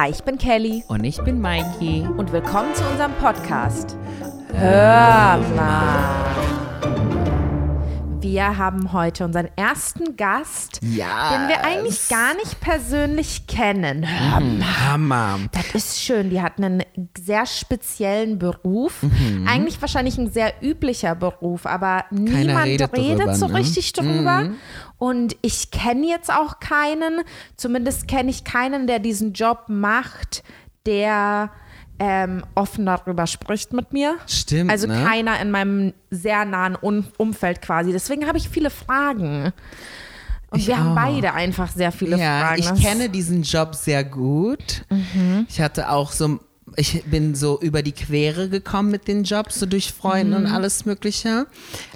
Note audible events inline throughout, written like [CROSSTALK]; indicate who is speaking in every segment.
Speaker 1: Hi, ich bin Kelly
Speaker 2: Und ich bin Mikey.
Speaker 1: und willkommen zu unserem Podcast. Hör mal. Wir haben heute unseren ersten Gast,
Speaker 2: Ja.
Speaker 1: den wir eigentlich gar nicht persönlich kennen. Mal.
Speaker 2: Hammer.
Speaker 1: Das ist schön. Die hat einen sehr speziellen Beruf.
Speaker 2: Mhm.
Speaker 1: Eigentlich wahrscheinlich ein sehr üblicher Beruf, aber niemand
Speaker 2: redet
Speaker 1: redet,
Speaker 2: darüber,
Speaker 1: so
Speaker 2: ne?
Speaker 1: richtig drüber. Und ich kenne jetzt auch keinen, zumindest kenne ich keinen, der diesen Job macht, der ähm, offen darüber spricht mit mir.
Speaker 2: Stimmt,
Speaker 1: Also
Speaker 2: ne?
Speaker 1: keiner in meinem sehr nahen Um- Umfeld quasi. Deswegen habe ich viele Fragen. Und
Speaker 2: Ich
Speaker 1: wir haben
Speaker 2: auch.
Speaker 1: beide einfach sehr viele
Speaker 2: Ja,
Speaker 1: Fragen.
Speaker 2: ich kenne diesen Job sehr gut. Ich hatte auch so, ich bin so über die Quere gekommen mit den Jobs, so durch Freunde
Speaker 1: Mhm.
Speaker 2: und alles Mögliche.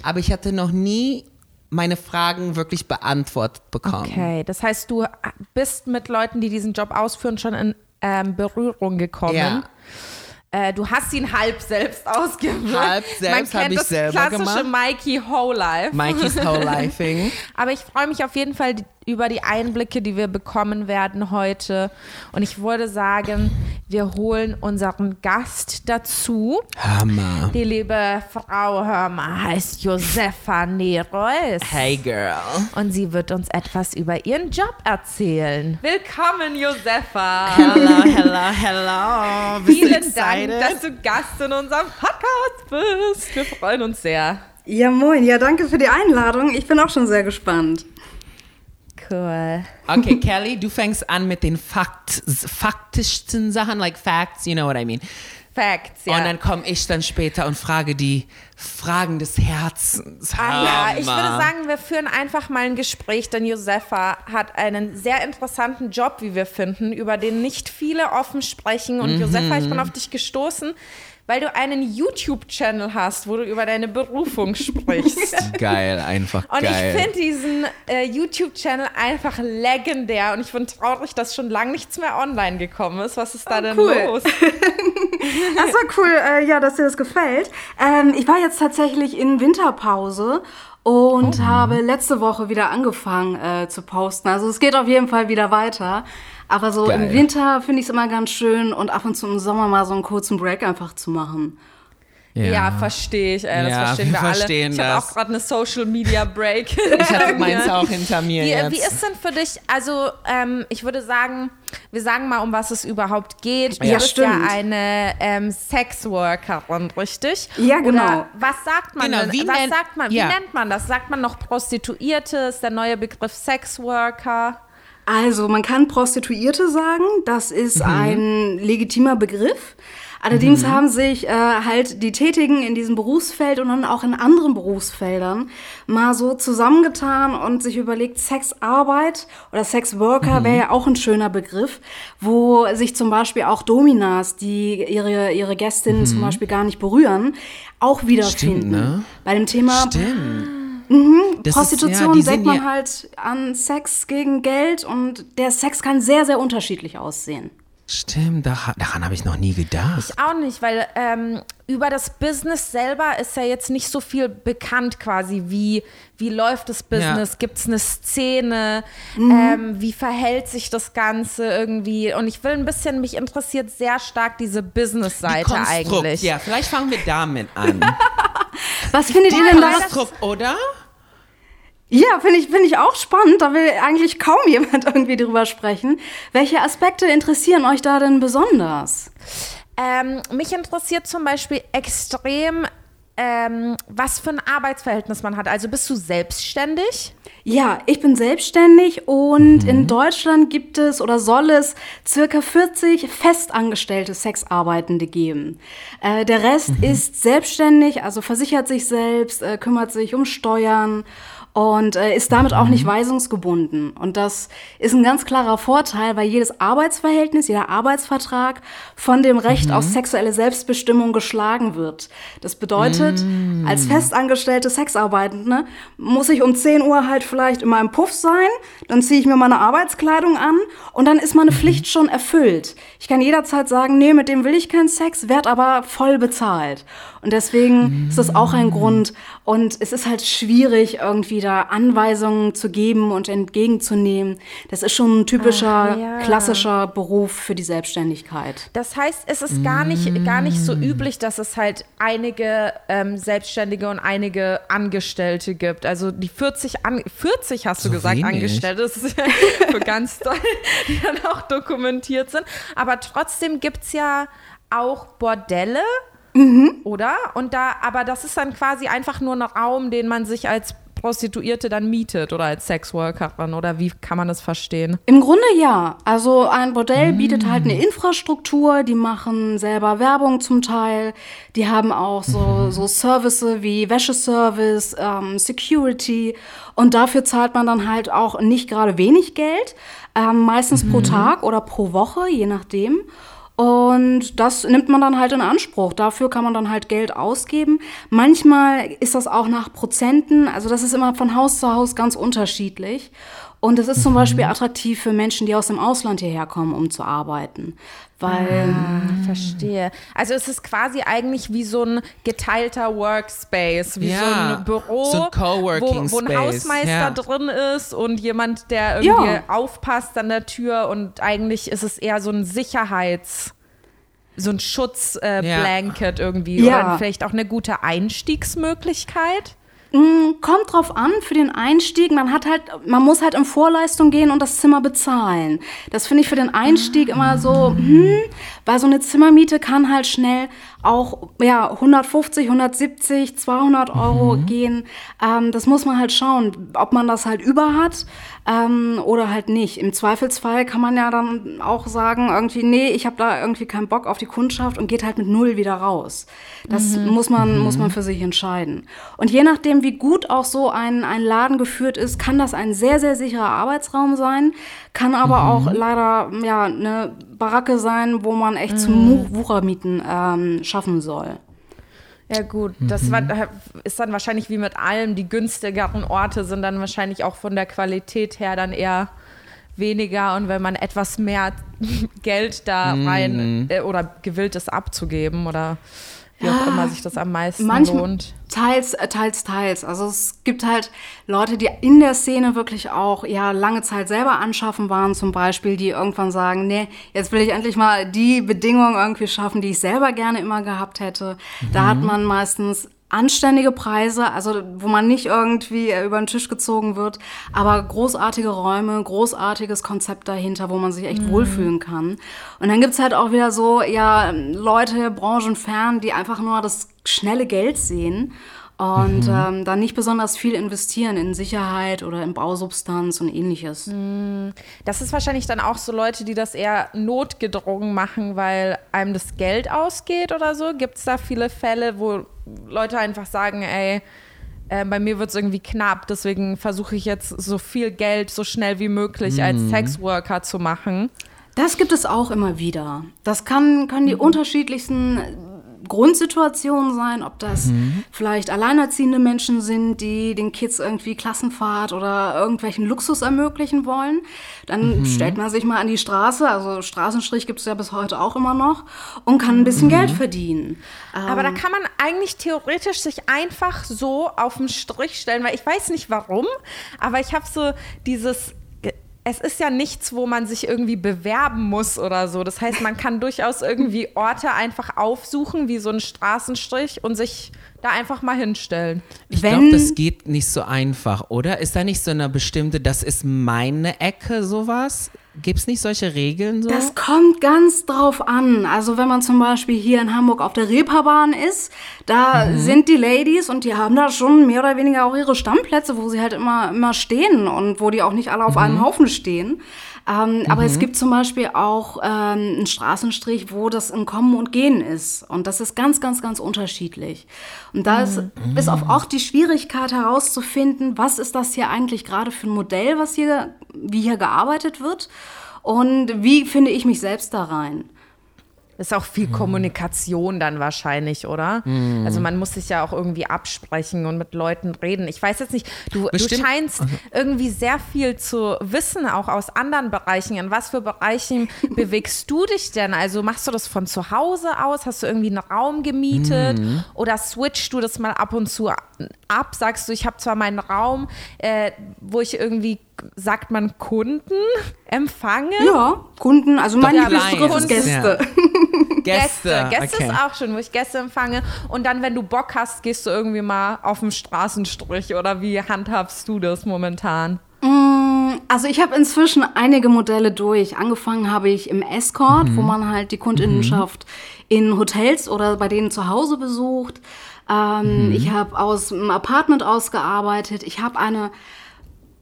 Speaker 2: Aber ich hatte noch nie meine Fragen wirklich beantwortet bekommen.
Speaker 1: Okay, das heißt, du bist mit Leuten, die diesen Job ausführen, schon in ähm, Berührung gekommen.
Speaker 2: Ja.
Speaker 1: Äh, du hast ihn halb selbst ausgewählt.
Speaker 2: Halb selbst
Speaker 1: Man
Speaker 2: hab
Speaker 1: kennt
Speaker 2: ich
Speaker 1: das
Speaker 2: selber
Speaker 1: klassische
Speaker 2: gemacht.
Speaker 1: Mikey Whole Life.
Speaker 2: Mikey's Whole Lifing. [LAUGHS]
Speaker 1: Aber ich freue mich auf jeden Fall über die Einblicke, die wir bekommen werden heute. Und ich würde sagen, wir holen unseren Gast dazu.
Speaker 2: Hammer.
Speaker 1: Die liebe Frau Hörmer heißt Josefa Nereus.
Speaker 2: Hey girl.
Speaker 1: Und sie wird uns etwas über ihren Job erzählen. Willkommen, Josefa.
Speaker 2: Hello, hello, hello. Bist du
Speaker 1: Vielen Dank,
Speaker 2: excited?
Speaker 1: dass du Gast in unserem Podcast bist. Wir freuen uns sehr.
Speaker 3: Ja, moin. Ja, danke für die Einladung. Ich bin auch schon sehr gespannt.
Speaker 1: Cool.
Speaker 2: Okay, [LAUGHS] Kelly, du fängst an mit den Fakt, faktischsten Sachen, like facts, you know what I mean.
Speaker 1: Facts, ja.
Speaker 2: Und dann komme ich dann später und frage die Fragen des Herzens.
Speaker 1: Ah ja, ich würde sagen, wir führen einfach mal ein Gespräch, denn Josefa hat einen sehr interessanten Job, wie wir finden, über den nicht viele offen sprechen. Und Josefa, ich bin auf dich gestoßen, weil du einen YouTube-Channel hast, wo du über deine Berufung [LAUGHS] sprichst.
Speaker 2: Geil, einfach
Speaker 1: Und
Speaker 2: geil.
Speaker 1: ich finde diesen äh, YouTube-Channel einfach legendär und ich bin traurig, dass schon lange nichts mehr online gekommen ist. Was ist da denn
Speaker 3: cool.
Speaker 1: los? [LAUGHS]
Speaker 3: Das war cool, äh, ja, dass dir das gefällt. Ähm, ich war jetzt tatsächlich in Winterpause und habe letzte Woche wieder angefangen äh, zu posten. Also es geht auf jeden Fall wieder weiter. Aber so
Speaker 2: Geil.
Speaker 3: im Winter finde ich es immer ganz schön und ab und zu im Sommer mal so einen kurzen Break einfach zu machen.
Speaker 1: Ja, verstehe ich. Ey, das
Speaker 2: Ja,
Speaker 1: verstehen
Speaker 2: wir
Speaker 1: wir alle.
Speaker 2: verstehen
Speaker 1: ich habe auch gerade eine Social Media Break.
Speaker 2: ich hatte [LAUGHS] meins auch hinter mir
Speaker 1: Wie,
Speaker 2: jetzt.
Speaker 1: wie ist denn für dich, also ähm, ich würde sagen, wir sagen mal, um was es überhaupt geht. Du
Speaker 3: Ja,
Speaker 1: bist
Speaker 3: stimmt.
Speaker 1: ja eine ähm, Sexworkerin, richtig?
Speaker 3: Ja, genau.
Speaker 1: Oder was sagt man
Speaker 2: Genau,
Speaker 1: denn?
Speaker 2: wie
Speaker 1: was
Speaker 2: nennt-
Speaker 1: sagt man, wie
Speaker 2: ja.
Speaker 1: nennt man das? Sagt man noch Prostituierte? Ist der neue Begriff Sexworker?
Speaker 3: Also, man kann Prostituierte sagen, das ist ein legitimer Begriff. Allerdings haben sich äh, halt die Tätigen in diesem Berufsfeld und dann auch in anderen Berufsfeldern mal so zusammengetan und sich überlegt, Sexarbeit oder Sexworker wäre ja auch ein schöner Begriff, wo sich zum Beispiel auch Dominas, die ihre, ihre Gästinnen zum Beispiel gar nicht berühren, auch wiederfinden.
Speaker 2: ne?
Speaker 3: Bei dem Thema
Speaker 2: Stimmt. Ist-
Speaker 3: Prostitution
Speaker 2: ja, die
Speaker 3: denkt man
Speaker 2: ja-
Speaker 3: halt an Sex gegen Geld und der Sex kann sehr, sehr unterschiedlich aussehen.
Speaker 2: Stimmt, daran, daran habe ich noch nie gedacht.
Speaker 1: Ich auch nicht, weil ähm, über das Business selber ist ja jetzt nicht so viel bekannt quasi, wie, wie läuft das Business, gibt es eine Szene, ähm, wie verhält sich das Ganze irgendwie und ich will ein bisschen, mich interessiert sehr stark diese Business-Seite
Speaker 2: Konstrukt,
Speaker 1: eigentlich.
Speaker 2: Ja, vielleicht fangen wir damit an. [LAUGHS]
Speaker 3: Was findet ihr denn da?
Speaker 2: Konstrukt, oder?
Speaker 3: Ja, finde ich, finde ich auch spannend. Da will eigentlich kaum [LAUGHS] jemand irgendwie drüber sprechen. Welche Aspekte interessieren euch da denn besonders?
Speaker 1: Ähm, mich interessiert zum Beispiel extrem, ähm, was für ein Arbeitsverhältnis man hat. Also bist du selbstständig?
Speaker 3: Ja, ich bin selbstständig und in Deutschland gibt es oder soll es circa 40 festangestellte Sexarbeitende geben. Äh, der Rest ist selbstständig, also versichert sich selbst, äh, kümmert sich um Steuern und äh, ist damit auch nicht weisungsgebunden. Und das ist ein ganz klarer Vorteil, weil jedes Arbeitsverhältnis, jeder Arbeitsvertrag von dem Recht auf sexuelle Selbstbestimmung geschlagen wird. Das bedeutet, als festangestellte Sexarbeitende muss ich um 10 Uhr halt vielleicht in meinem Puff sein, dann ziehe ich mir meine Arbeitskleidung an und dann ist meine Pflicht schon erfüllt. Ich kann jederzeit sagen, nee, mit dem will ich keinen Sex, werd aber voll bezahlt. Und deswegen ist das auch ein Grund. Und es ist halt schwierig, irgendwie da Anweisungen zu geben und entgegenzunehmen. Das ist schon ein typischer,
Speaker 1: Ach, ja.
Speaker 3: klassischer Beruf für die Selbstständigkeit.
Speaker 1: Das heißt, es ist gar nicht, gar nicht so üblich, dass es halt einige ähm, Selbstständige und einige Angestellte gibt. Also die 40, an, 40 hast du
Speaker 2: So
Speaker 1: gesagt,
Speaker 2: wenig.
Speaker 1: Angestellte. Das ist ja für ganz toll, die dann auch dokumentiert sind. Aber trotzdem gibt es ja auch Bordelle. Oder? Und da, aber das ist dann quasi einfach nur ein Raum, den man sich als Prostituierte dann mietet oder als Sexworkerin oder wie kann man das verstehen?
Speaker 3: Im Grunde ja. Also ein Bordell bietet halt eine Infrastruktur, die machen selber Werbung zum Teil. Die haben auch so, so Services wie Wäscheservice, ähm, Security. Und dafür zahlt man dann halt auch nicht gerade wenig Geld, ähm, meistens pro Tag oder pro Woche, je nachdem. Und das nimmt man dann halt in Anspruch. Dafür kann man dann halt Geld ausgeben. Manchmal ist das auch nach Prozenten. Also das ist immer von Haus zu Haus ganz unterschiedlich. Und es ist zum Beispiel attraktiv für Menschen, die aus dem Ausland hierher kommen, um zu arbeiten. Weil
Speaker 1: Verstehe. Also es ist quasi eigentlich wie so ein geteilter Workspace, wie so
Speaker 2: Ja,
Speaker 1: ein Büro,
Speaker 2: so ein Coworking
Speaker 1: wo, wo ein Hausmeister
Speaker 2: ja.
Speaker 1: drin ist und jemand, der irgendwie
Speaker 3: Ja.
Speaker 1: aufpasst an der Tür und eigentlich ist es eher so ein Sicherheits- so ein Schutzblanket äh, irgendwie
Speaker 3: Ja.
Speaker 1: oder vielleicht auch eine gute Einstiegsmöglichkeit.
Speaker 3: Mm, Kommt drauf an für den Einstieg. Man hat halt, man muss halt in Vorleistung gehen und das Zimmer bezahlen. Das finde ich für den Einstieg immer so, hm, weil so eine Zimmermiete kann halt schnell auch ja 150, 170, 200 Euro gehen. Ähm, das muss man halt schauen, ob man das halt über hat ähm, oder halt nicht. Im Zweifelsfall kann man ja dann auch sagen, irgendwie, nee, ich habe da irgendwie keinen Bock auf die Kundschaft und geht halt mit null wieder raus. Das muss man muss man für sich entscheiden. Und je nachdem, wie gut auch so ein, ein Laden geführt ist, kann das ein sehr, sehr sicherer Arbeitsraum sein, kann aber auch leider ja, eine Baracke sein, wo man echt zum Mu- Wuchermieten ähm, schaffen soll.
Speaker 1: Ja gut, das war, ist dann wahrscheinlich wie mit allem, die günstigeren Orte sind dann wahrscheinlich auch von der Qualität her dann eher weniger. Und wenn man etwas mehr [LAUGHS] Geld da rein äh, oder gewillt ist abzugeben oder wie auch immer sich das am meisten
Speaker 3: Manchmal
Speaker 1: lohnt.
Speaker 3: teils, äh, teils, teils. Also es gibt halt Leute, die in der Szene wirklich auch ja lange Zeit selber anschaffen waren, zum Beispiel, die irgendwann sagen, nee, jetzt will ich endlich mal die Bedingungen irgendwie schaffen, die ich selber gerne immer gehabt hätte. Da hat man meistens anständige Preise, also wo man nicht irgendwie äh, über den Tisch gezogen wird, aber großartige Räume, großartiges Konzept dahinter, wo man sich echt wohlfühlen kann. Und dann gibt's halt auch wieder so, ja, Leute, branchenfern, die einfach nur das schnelle Geld sehen und ähm, dann nicht besonders viel investieren in Sicherheit oder in Bausubstanz und ähnliches.
Speaker 1: Das ist wahrscheinlich dann auch so Leute, die das eher notgedrungen machen, weil einem das Geld ausgeht oder so. Gibt es da viele Fälle, wo Leute einfach sagen, ey, äh, bei mir wird es irgendwie knapp, deswegen versuche ich jetzt so viel Geld so schnell wie möglich als Sexworker zu machen.
Speaker 3: Das gibt es auch immer wieder. Das kann, können die unterschiedlichsten Grundsituationen sein, ob das vielleicht alleinerziehende Menschen sind, die den Kids irgendwie Klassenfahrt oder irgendwelchen Luxus ermöglichen wollen. Dann stellt man sich mal an die Straße, also Straßenstrich gibt es ja bis heute auch immer noch, und kann ein bisschen Geld verdienen.
Speaker 1: Aber da kann man eigentlich theoretisch sich einfach so auf den Strich stellen, weil ich weiß nicht warum, aber ich habe so dieses. Es ist ja nichts, wo man sich irgendwie bewerben muss oder so. Das heißt, man kann durchaus irgendwie Orte einfach aufsuchen, wie so ein Straßenstrich und sich da einfach mal hinstellen.
Speaker 2: Ich glaube, das geht nicht so einfach, oder? Ist da nicht so eine bestimmte, das ist meine Ecke, sowas? Gibt es nicht solche Regeln so?
Speaker 3: Das kommt ganz drauf an. Also wenn man zum Beispiel hier in Hamburg auf der Reeperbahn ist, da sind die Ladies und die haben da schon mehr oder weniger auch ihre Stammplätze, wo sie halt immer, immer stehen und wo die auch nicht alle auf einem Haufen stehen. Ähm, Aber es gibt zum Beispiel auch ähm, einen Straßenstrich, wo das im Kommen und Gehen ist. Und das ist ganz, ganz, ganz unterschiedlich. Und da ist, ist auch, auch die Schwierigkeit herauszufinden, was ist das hier eigentlich gerade für ein Modell, was hier, wie hier gearbeitet wird. Und wie finde ich mich selbst da rein?
Speaker 1: Ist auch viel Kommunikation dann wahrscheinlich, oder? Also man muss sich ja auch irgendwie absprechen und mit Leuten reden. Ich weiß jetzt nicht, du, du scheinst irgendwie sehr viel zu wissen, auch aus anderen Bereichen. In was für Bereichen [LAUGHS] bewegst du dich denn? Also machst du das von zu Hause aus? Hast du irgendwie einen Raum gemietet? Oder switchst du das mal ab und zu ab? Sagst du, ich habe zwar meinen Raum, äh, wo ich irgendwie, sagt man, Kunden empfange?
Speaker 3: Ja, Kunden, also mein Lieblingsbegriff ist [LAUGHS] Gäste.
Speaker 2: Gäste.
Speaker 1: Gäste
Speaker 2: okay.
Speaker 1: ist auch schön, wo ich Gäste empfange. Und dann, wenn du Bock hast, gehst du irgendwie mal auf den Straßenstrich oder wie handhabst du das momentan?
Speaker 3: Also ich habe inzwischen einige Modelle durch. Angefangen habe ich im Escort, wo man halt die Kundinnenschaft in Hotels oder bei denen zu Hause besucht. Ähm, Ich habe aus dem Apartment ausgearbeitet. Ich habe eine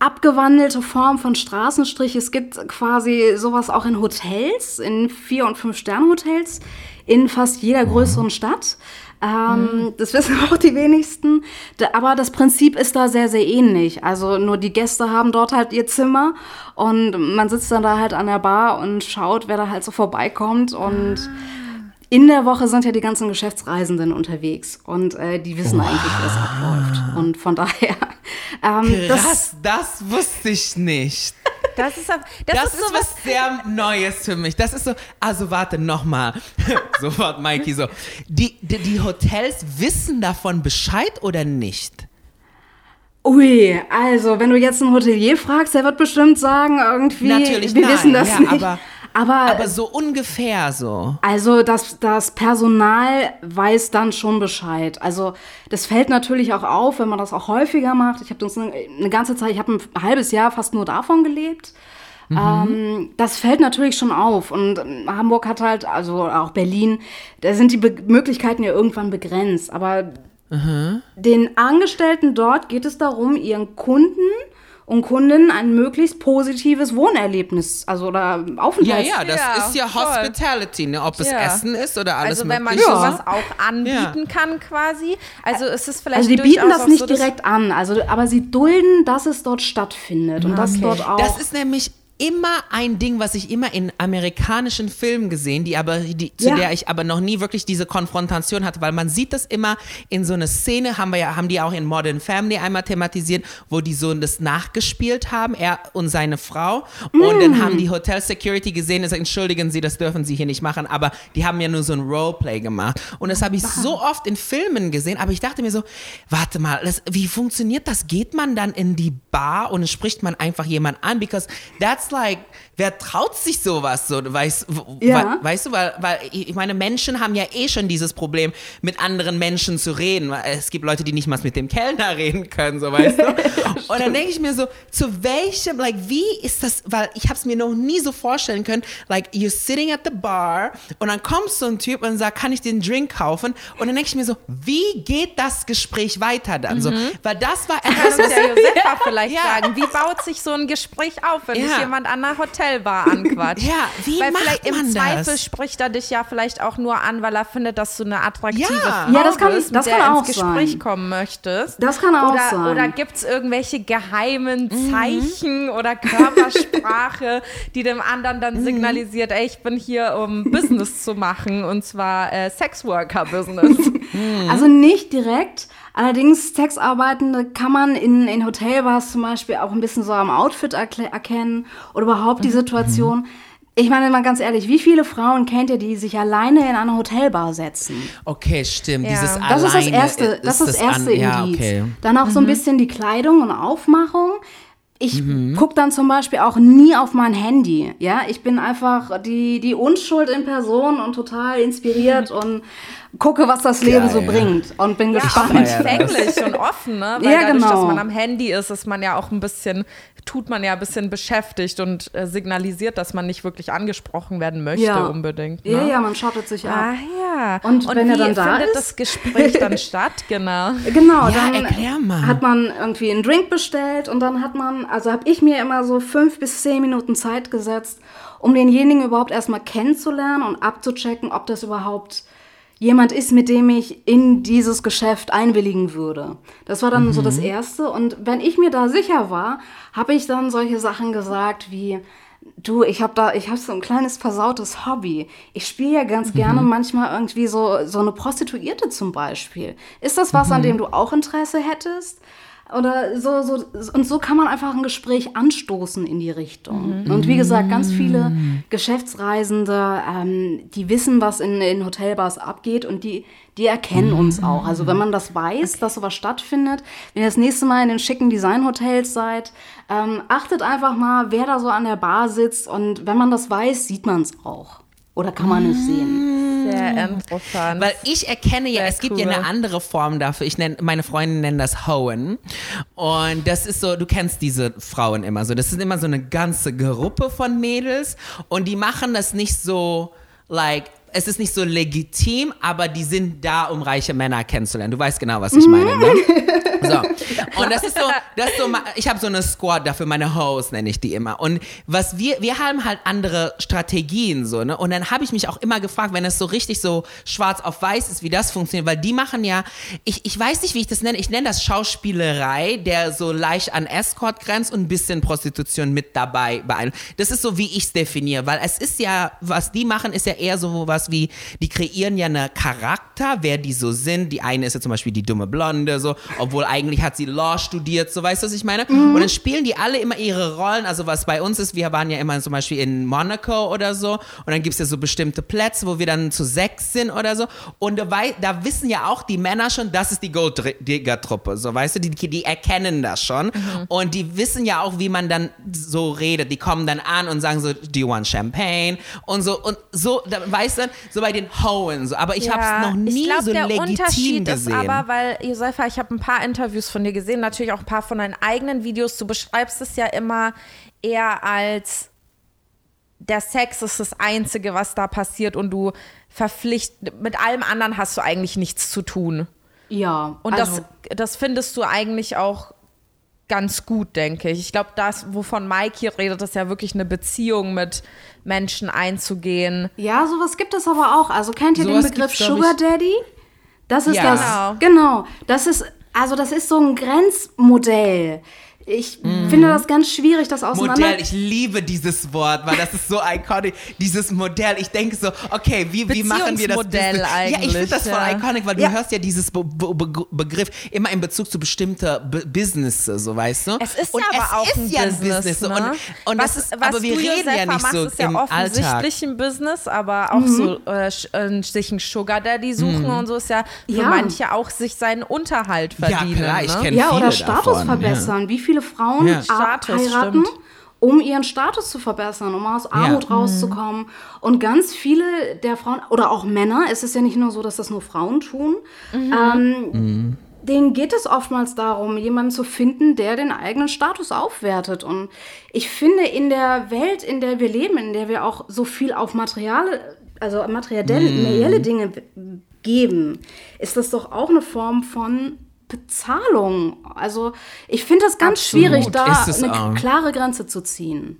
Speaker 3: abgewandelte Form von Straßenstrich. Es gibt quasi sowas auch in Hotels, in Vier- und Fünf-Sterne-Hotels, in fast jeder größeren Stadt. Ähm, Das [LAUGHS] wissen auch die wenigsten. Aber das Prinzip ist da sehr, sehr ähnlich. Also nur die Gäste haben dort halt ihr Zimmer und man sitzt dann da halt an der Bar und schaut, wer da halt so vorbeikommt und in der Woche sind ja die ganzen Geschäftsreisenden unterwegs und äh, die wissen eigentlich, wie es abläuft. Und von daher, [LAUGHS] ähm, das,
Speaker 2: Krass, das wusste ich nicht.
Speaker 1: Das ist, das,
Speaker 2: Das,
Speaker 1: ist
Speaker 2: ist
Speaker 1: sowas.
Speaker 2: was sehr Neues für mich. Das ist so, also warte, nochmal. [LAUGHS] Sofort Mikey so. Die, die, die Hotels wissen davon Bescheid oder nicht?
Speaker 3: ui, also wenn du jetzt einen Hotelier fragst, der wird bestimmt sagen, irgendwie,
Speaker 2: Natürlich
Speaker 3: wir
Speaker 2: nein,
Speaker 3: wissen das
Speaker 2: ja,
Speaker 3: nicht.
Speaker 2: aber-
Speaker 3: aber,
Speaker 2: Aber so ungefähr so.
Speaker 3: Also das, das Personal weiß dann schon Bescheid. Also das fällt natürlich auch auf, wenn man das auch häufiger macht. Ich habe das eine, eine ganze Zeit, ich habe ein halbes Jahr fast nur davon gelebt. Ähm, das fällt natürlich schon auf. Und Hamburg hat halt, also auch Berlin, da sind die Be Möglichkeiten ja irgendwann begrenzt. Aber den Angestellten dort geht es darum, ihren Kunden und Kundinnen ein möglichst positives Wohnerlebnis, also oder
Speaker 2: Ja,
Speaker 3: Aufenthalts
Speaker 2: ja, das
Speaker 1: Ja,
Speaker 2: ist ja
Speaker 1: voll.
Speaker 2: Hospitality, ne? ob es
Speaker 1: Ja.
Speaker 2: Essen ist oder alles
Speaker 1: Also wenn man
Speaker 2: mögliche.
Speaker 3: Ja.
Speaker 1: sowas auch anbieten kann quasi. Also ist es vielleicht
Speaker 3: Also die bieten das nicht
Speaker 1: so,
Speaker 3: direkt an, also aber sie dulden, dass es dort stattfindet und dass
Speaker 1: Okay.
Speaker 3: dort auch.
Speaker 2: Das ist nämlich immer ein Ding, was ich immer in amerikanischen Filmen gesehen, die aber die, zu
Speaker 3: Ja.
Speaker 2: der ich aber noch nie wirklich diese Konfrontation hatte, weil man sieht das immer in so einer Szene, haben wir ja, haben die auch in Modern Family einmal thematisiert, wo die so das nachgespielt haben, er und seine Frau und dann haben die Hotel Security gesehen und gesagt, entschuldigen Sie, das dürfen Sie hier nicht machen, aber die haben ja nur so ein Roleplay gemacht und das habe ich so oft in Filmen gesehen, aber ich dachte mir so, warte mal, das, wie funktioniert das? Geht man dann in die Bar und spricht man einfach jemand an? Because that's like, wer traut sich sowas so, weißt,
Speaker 3: Ja.
Speaker 2: we, weißt du, weil, weil ich meine, Menschen haben ja eh schon dieses Problem, mit anderen Menschen zu reden. Es gibt Leute, die nicht mal mit dem Kellner [LAUGHS] reden können, so weißt du. [LAUGHS] und dann denke ich mir so, zu welchem, like, wie ist das, weil ich habe es mir noch nie so vorstellen können, like, you're sitting at the bar und dann kommt so ein Typ und sagt, kann ich den Drink kaufen? Und dann denke ich mir so, wie geht das Gespräch weiter dann? So, weil das war
Speaker 1: Kann
Speaker 2: etwas,
Speaker 1: uns ja [LAUGHS] Josefa vielleicht
Speaker 2: Ja.
Speaker 1: sagen, wie baut sich so ein Gespräch auf, wenn
Speaker 2: Ja.
Speaker 1: jemand an einer Hotelbar anquatscht? [LAUGHS]
Speaker 2: Ja, wie
Speaker 1: weil
Speaker 2: macht
Speaker 1: vielleicht im
Speaker 2: man
Speaker 1: Zweifel
Speaker 2: das?
Speaker 1: spricht er dich ja vielleicht auch nur an, weil er findet, dass du eine attraktive
Speaker 2: Ja.
Speaker 1: Frau
Speaker 3: Ja, das kann-
Speaker 1: bist,
Speaker 3: das
Speaker 1: mit der
Speaker 3: kann
Speaker 1: ins
Speaker 3: auch
Speaker 1: Gespräch
Speaker 3: sein.
Speaker 1: kommen möchtest.
Speaker 3: Das kann auch
Speaker 1: oder,
Speaker 3: sein.
Speaker 1: Oder gibt es irgendwelche geheimen
Speaker 2: Mhm.
Speaker 1: Zeichen oder Körpersprache, [LAUGHS] die dem anderen
Speaker 2: Mhm.
Speaker 1: dann signalisiert, ey, ich bin hier, um Business zu machen und zwar äh, Sexworker-Business. [LAUGHS]
Speaker 3: Also nicht direkt. Allerdings Sexarbeitende kann man in, in Hotelbars zum Beispiel auch ein bisschen so am Outfit erkennen oder überhaupt die
Speaker 2: Mhm.
Speaker 3: Situation. Ich meine mal ganz ehrlich, wie viele Frauen kennt ihr, die sich alleine in eine Hotelbar setzen?
Speaker 2: okay, stimmt,
Speaker 1: Ja.
Speaker 2: dieses
Speaker 3: Das ist das erste, das ist das erste
Speaker 2: an, ja,
Speaker 3: Indiz.
Speaker 2: okay.
Speaker 3: Dann auch so
Speaker 1: Mhm.
Speaker 3: ein bisschen die Kleidung und Aufmachung. Ich
Speaker 2: Mhm.
Speaker 3: guck dann zum Beispiel auch nie auf mein Handy. Ja, ich bin einfach die, die Unschuld in Person und total inspiriert [LAUGHS] und gucke, was das Leben so
Speaker 2: Geil.
Speaker 3: bringt und bin
Speaker 1: Ja,
Speaker 3: gespannt.
Speaker 1: empfänglich [LAUGHS] und offen, ne? Weil
Speaker 3: Ja,
Speaker 1: dadurch, dass
Speaker 3: genau.
Speaker 1: man am Handy ist, ist man ja auch ein bisschen, tut man ja ein bisschen beschäftigt und äh, signalisiert, dass man nicht wirklich angesprochen werden möchte
Speaker 3: Ja.
Speaker 1: unbedingt. Ne?
Speaker 3: Ja, ja, man schottet sich
Speaker 1: Ah
Speaker 3: ab.
Speaker 1: ja.
Speaker 3: Und wenn er dann da
Speaker 1: findet
Speaker 3: ist?
Speaker 1: das Gespräch dann [LAUGHS] statt? Genau.
Speaker 3: Genau,
Speaker 2: Ja,
Speaker 3: dann
Speaker 2: erklär mal.
Speaker 3: hat man irgendwie einen Drink bestellt und dann hat man, also habe ich mir immer so fünf bis zehn Minuten Zeit gesetzt, um denjenigen überhaupt erstmal kennenzulernen und abzuchecken, ob das überhaupt jemand ist, mit dem ich in dieses Geschäft einwilligen würde. Das war dann so das Erste. Und wenn ich mir da sicher war, habe ich dann solche Sachen gesagt wie, Du, ich habe da, ich habe so ein kleines versautes Hobby. Ich spiele ja ganz gerne manchmal irgendwie so, so eine Prostituierte zum Beispiel. Ist das was, an dem du auch Interesse hättest? Oder so, so, und so kann man einfach ein Gespräch anstoßen in die Richtung. Und wie gesagt, ganz viele Geschäftsreisende, ähm, die wissen, was in, in Hotelbars abgeht und die, die erkennen uns auch. Also wenn man das weiß, dass sowas stattfindet, wenn ihr das nächste Mal in den schicken Designhotels seid, ähm, achtet einfach mal, wer da so an der Bar sitzt und wenn man das weiß, sieht man es auch. Oder kann man es sehen?
Speaker 1: Sehr interessant.
Speaker 2: Weil ich erkenne ja,
Speaker 1: Sehr
Speaker 2: es gibt ja
Speaker 1: cool.
Speaker 2: eine andere Form dafür. Ich nenne, meine Freunde nennen das Hohen. Und das ist so, du kennst diese Frauen immer so. Das ist immer so eine ganze Gruppe von Mädels. Und die machen das nicht so, like, es ist nicht so legitim, aber die sind da, um reiche Männer kennenzulernen. Du weißt genau, was ich [LAUGHS] meine, ne? So. [LAUGHS] Und das ist so, das ist so, ich habe so eine Squad dafür, meine Hoes nenne ich die immer. Und was wir, wir haben halt andere Strategien so, ne? Und dann habe ich mich auch immer gefragt, wenn es so richtig so schwarz auf weiß ist, wie das funktioniert, weil die machen ja, ich, ich weiß nicht, wie ich das nenne, ich nenne das Schauspielerei, der so leicht an Escort grenzt und ein bisschen Prostitution mit dabei beeinflusst. Das ist so, wie ich es definiere, weil es ist ja, was die machen, ist ja eher so was wie, die kreieren ja eine Charakter, wer die so sind. Die eine ist ja zum Beispiel die dumme Blonde, so, obwohl eigentlich hat sie Law studiert, so weißt du, was ich meine? Und dann spielen die alle immer ihre Rollen. Also was bei uns ist, wir waren ja immer zum Beispiel in Monaco oder so und dann gibt es ja so bestimmte Plätze, wo wir dann zu sechs sind oder so. Und da, wissen ja auch die Männer schon, das ist die Gold-Digger-Truppe, so weißt du, die, die erkennen das schon. Und die wissen ja auch, wie man dann so redet. Die kommen dann an und sagen so, do you want Champagne? Und so, und so, da, weißt du, so bei den Hohen. So. Aber ich habe es noch nie
Speaker 1: ich glaub,
Speaker 2: so
Speaker 1: der
Speaker 2: legitim
Speaker 1: Unterschied
Speaker 2: gesehen.
Speaker 1: ist aber, weil, Josefa, ich habe ein paar Interviews von dir gesehen, natürlich auch ein paar von deinen eigenen Videos. Du beschreibst es ja immer eher als der Sex ist das Einzige, was da passiert und du verpflicht, mit allem anderen hast du eigentlich nichts zu tun.
Speaker 3: Ja.
Speaker 1: Und
Speaker 3: also,
Speaker 1: das, das findest du eigentlich auch ganz gut, denke ich. Ich glaube, das, wovon Mike hier redet, ist ja wirklich eine Beziehung mit Menschen einzugehen.
Speaker 3: Ja, sowas gibt es aber auch. Also kennt ihr
Speaker 2: Sowas
Speaker 3: den Begriff Sugar. Daddy? Das ist
Speaker 2: Ja.
Speaker 3: das. Genau. Das ist, also das ist so ein Grenzmodell. Ich finde das ganz schwierig, das auseinander.
Speaker 2: Modell, ich liebe dieses Wort, weil das ist so iconic. Dieses Modell, ich denke so, okay, wie, wie machen wir das?
Speaker 1: Beziehungsmodell
Speaker 2: Business? Ja, ich finde
Speaker 1: eigentlich,
Speaker 2: das voll
Speaker 1: ja.
Speaker 2: iconic, weil du
Speaker 3: Ja.
Speaker 2: hörst ja dieses Be Be Be Begriff immer in Bezug zu bestimmten B Businesses, so weißt du?
Speaker 1: Es ist
Speaker 2: und
Speaker 1: ja aber
Speaker 2: es
Speaker 1: auch
Speaker 2: ist
Speaker 1: ein
Speaker 2: ja
Speaker 1: Business,
Speaker 2: so.
Speaker 1: ne?
Speaker 2: Und, und
Speaker 1: was,
Speaker 2: das
Speaker 1: was
Speaker 2: aber wir
Speaker 1: du,
Speaker 2: reden ja nicht
Speaker 1: machst,
Speaker 2: so
Speaker 1: ist ja
Speaker 2: im Alltag.
Speaker 1: offensichtlich ein Business, aber auch so äh, sch- äh, sich einen Sugar Daddy suchen und so ist ja für
Speaker 3: Ja.
Speaker 1: manche auch sich seinen Unterhalt verdienen.
Speaker 2: klar, ich
Speaker 1: ne?
Speaker 3: ja, oder Status
Speaker 2: davon,
Speaker 3: verbessern. Wie viele Frauen
Speaker 2: Ja.
Speaker 1: Status,
Speaker 3: heiraten,
Speaker 1: stimmt.
Speaker 3: um ihren Status zu verbessern, um aus Armut rauszukommen. Und ganz viele der Frauen, oder auch Männer, es ist ja nicht nur so, dass das nur Frauen tun, ähm, denen geht es oftmals darum, jemanden zu finden, der den eigenen Status aufwertet. Und ich finde, in der Welt, in der wir leben, in der wir auch so viel auf Material, also materielle, materielle Dinge geben, ist das doch auch eine Form von Bezahlung. Also ich finde das ganz
Speaker 1: Absolut.
Speaker 3: schwierig, da eine
Speaker 2: auch.
Speaker 3: klare Grenze zu ziehen.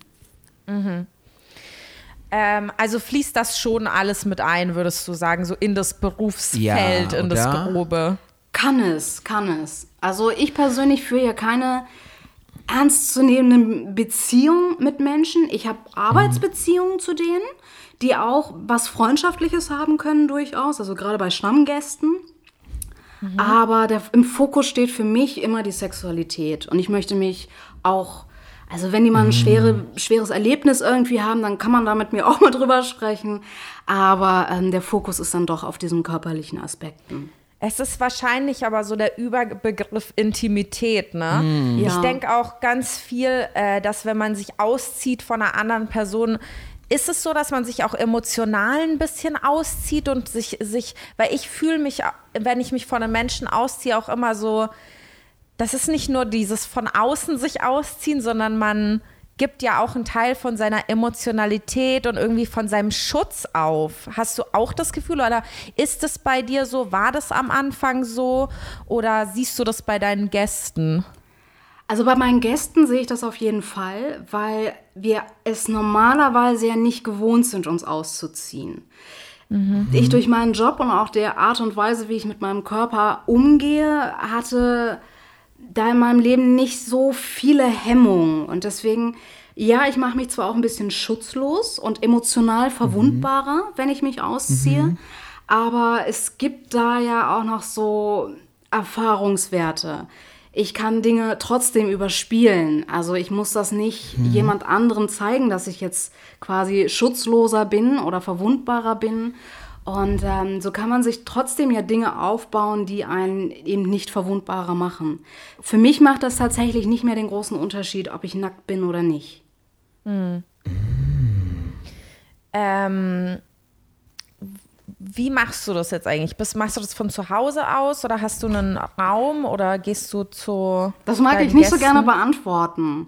Speaker 1: Ähm, also fließt das schon alles mit ein, würdest du sagen, so in das Berufsfeld,
Speaker 2: Ja,
Speaker 1: in das? Grobe.
Speaker 3: Kann es, kann es. Also ich persönlich führe ja keine ernstzunehmenden Beziehungen mit Menschen. Ich habe Arbeitsbeziehungen zu denen, die auch was Freundschaftliches haben können durchaus, also gerade bei Stammgästen. Aber der, im Fokus steht für mich immer die Sexualität. Und ich möchte mich auch, also wenn die mal ein schwere, schweres Erlebnis irgendwie haben, dann kann man da mit mir [LAUGHS] auch mal drüber sprechen. Aber ähm, der Fokus ist dann doch auf diesen körperlichen Aspekten.
Speaker 1: Es ist wahrscheinlich aber so der Überbegriff Intimität, ne?
Speaker 3: Ja.
Speaker 1: Ich denke auch ganz viel, äh, dass wenn man sich auszieht von einer anderen Person, ist es so, dass man sich auch emotional ein bisschen auszieht und sich, sich weil ich fühle mich, wenn ich mich von einem Menschen ausziehe, auch immer so, das ist nicht nur dieses von außen sich ausziehen, sondern man gibt ja auch einen Teil von seiner Emotionalität und irgendwie von seinem Schutz auf. Hast du auch das Gefühl oder ist es bei dir so? War das am Anfang so oder siehst du das bei deinen Gästen?
Speaker 3: Also bei meinen Gästen sehe ich das auf jeden Fall, weil wir es normalerweise ja nicht gewohnt sind, uns auszuziehen. Ich durch meinen Job und auch der Art und Weise, wie ich mit meinem Körper umgehe, hatte da in meinem Leben nicht so viele Hemmungen. Und deswegen Ja, ich mache mich zwar auch ein bisschen schutzlos und emotional verwundbarer, mhm. wenn ich mich ausziehe, mhm. aber es gibt da ja auch noch so Erfahrungswerte. Ich kann Dinge trotzdem überspielen. Also ich muss das nicht mhm. jemand anderem zeigen, dass ich jetzt quasi schutzloser bin oder verwundbarer bin. Und ähm, so kann man sich trotzdem ja Dinge aufbauen, die einen eben nicht verwundbarer machen. Für mich macht das tatsächlich nicht mehr den großen Unterschied, ob ich nackt bin oder nicht. Mhm.
Speaker 1: Ähm, wie machst du das jetzt eigentlich? Bist, machst du das von zu Hause aus oder hast du einen Raum oder gehst du zu.
Speaker 3: Das mag ich nicht Gästen? so gerne beantworten.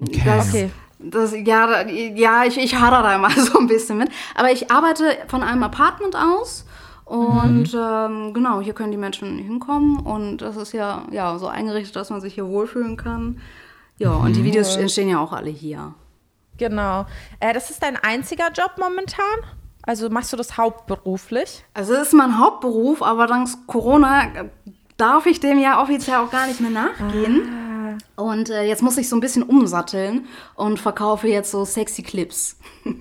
Speaker 2: Okay. Das, okay.
Speaker 3: Das, ja, ja ich, ich hadere da immer [LAUGHS] so ein bisschen mit. Aber ich arbeite von einem Apartment aus. Und mhm. ähm, genau, hier können die Menschen hinkommen. Und das ist ja, ja so eingerichtet, dass man sich hier wohlfühlen kann. Ja, mhm. und die mhm. Videos entstehen ja auch alle hier.
Speaker 1: Genau. Äh, das ist dein einziger Job momentan? Also machst du das hauptberuflich?
Speaker 3: Also es ist mein Hauptberuf, aber dank Corona darf ich dem ja offiziell auch gar nicht mehr nachgehen. Ah. Und äh, jetzt muss ich so ein bisschen umsatteln und verkaufe jetzt so sexy Clips. [LAUGHS]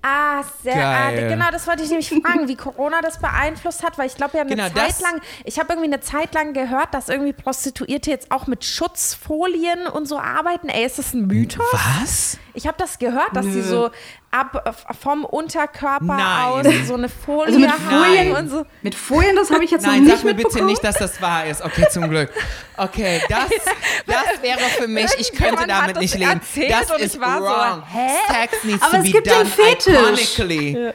Speaker 1: Ah, sehr. Äh, genau, das wollte ich nämlich fragen, wie Corona das beeinflusst hat, weil ich glaube ja eine genau, Zeit lang, ich habe irgendwie eine Zeit lang gehört, dass irgendwie Prostituierte jetzt auch mit Schutzfolien und so arbeiten. Ey, ist das ein Mythos?
Speaker 2: Was?
Speaker 1: Ich habe das gehört, dass Nö. sie so ab vom Unterkörper
Speaker 2: Nein.
Speaker 1: aus so eine Folie also
Speaker 3: mit Folien und so. Mit Folien, das habe ich jetzt
Speaker 2: Nein,
Speaker 3: noch nicht
Speaker 2: sag mir bitte nicht, dass das wahr ist. Okay, zum Glück. Okay, das, [LAUGHS] das wäre für mich, ich könnte damit nicht leben. Das ist wrong.
Speaker 1: So, hä?
Speaker 2: Sex needs Aber to be done iconically.
Speaker 3: Ja.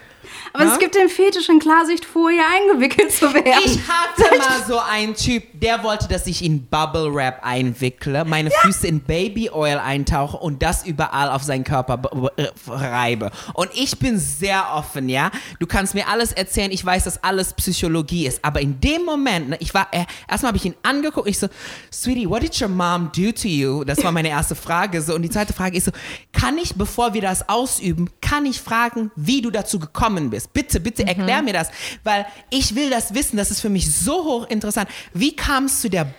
Speaker 3: Aber ja? es gibt den Fetisch, in Klarsichtfolie eingewickelt zu werden.
Speaker 2: Ich hatte mal so einen Typ, der wollte, dass ich in Bubble Wrap einwickle, meine ja. Füße in Baby Oil eintauche und das überall auf seinen Körper äh, reibe. Und ich bin sehr offen, ja. Du kannst mir alles erzählen, ich weiß, dass alles Psychologie ist. Aber in dem Moment, ne, ich war, äh, erstmal habe ich ihn angeguckt, ich so, Sweetie, what did your mom do to you? Das war meine erste Frage. So. Und die zweite Frage ist so, kann ich, bevor wir das ausüben, kann ich fragen, wie du dazu gekommen bist? Ist. Bitte, bitte erklär mhm. mir das, weil ich will das wissen. Das ist für mich so hochinteressant. Wie kam es zu der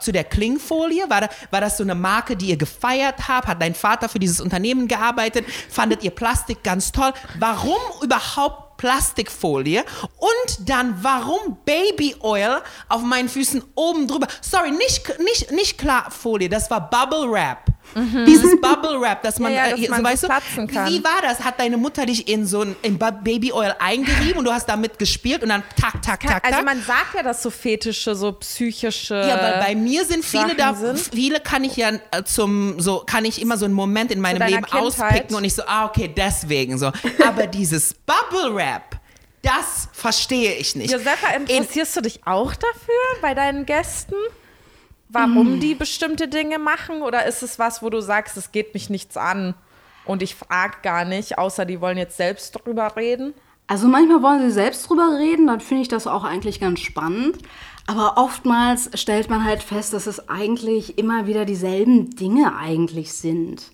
Speaker 2: zu der Klingfolie? War, da, war das so eine Marke, die ihr gefeiert habt? Hat dein Vater für dieses Unternehmen gearbeitet? Fandet ihr Plastik ganz toll? Warum überhaupt Plastikfolie? Und dann warum Baby Oil auf meinen Füßen oben drüber? Sorry, nicht, nicht, nicht klar Folie, das war Bubble Wrap. Mhm. Dieses Bubble Wrap, dass man,
Speaker 1: ja, ja, dass
Speaker 2: äh,
Speaker 1: man so, weißt du, kann.
Speaker 2: wie war das? Hat deine Mutter dich in so ein in Baby Oil eingerieben und du hast damit gespielt und dann tak, tak, tak,
Speaker 1: Also man sagt ja, dass so fetische, so psychische.
Speaker 2: Ja, weil bei mir sind viele Sachen da, sind. viele kann ich ja äh, zum, so kann ich immer so einen Moment in meinem Leben Kindheit. auspicken und ich so, ah, okay, deswegen so. Aber dieses Bubble Wrap, das verstehe ich nicht.
Speaker 1: Josefa, interessierst in, du dich auch dafür bei deinen Gästen? Warum mhm. die bestimmte Dinge machen? Oder ist es was, wo du sagst, es geht mich nichts an und ich frage gar nicht, außer die wollen jetzt selbst drüber reden?
Speaker 3: Also manchmal wollen sie selbst drüber reden, dann finde ich das auch eigentlich ganz spannend. Aber oftmals stellt man halt fest, dass es eigentlich immer wieder dieselben Dinge eigentlich sind.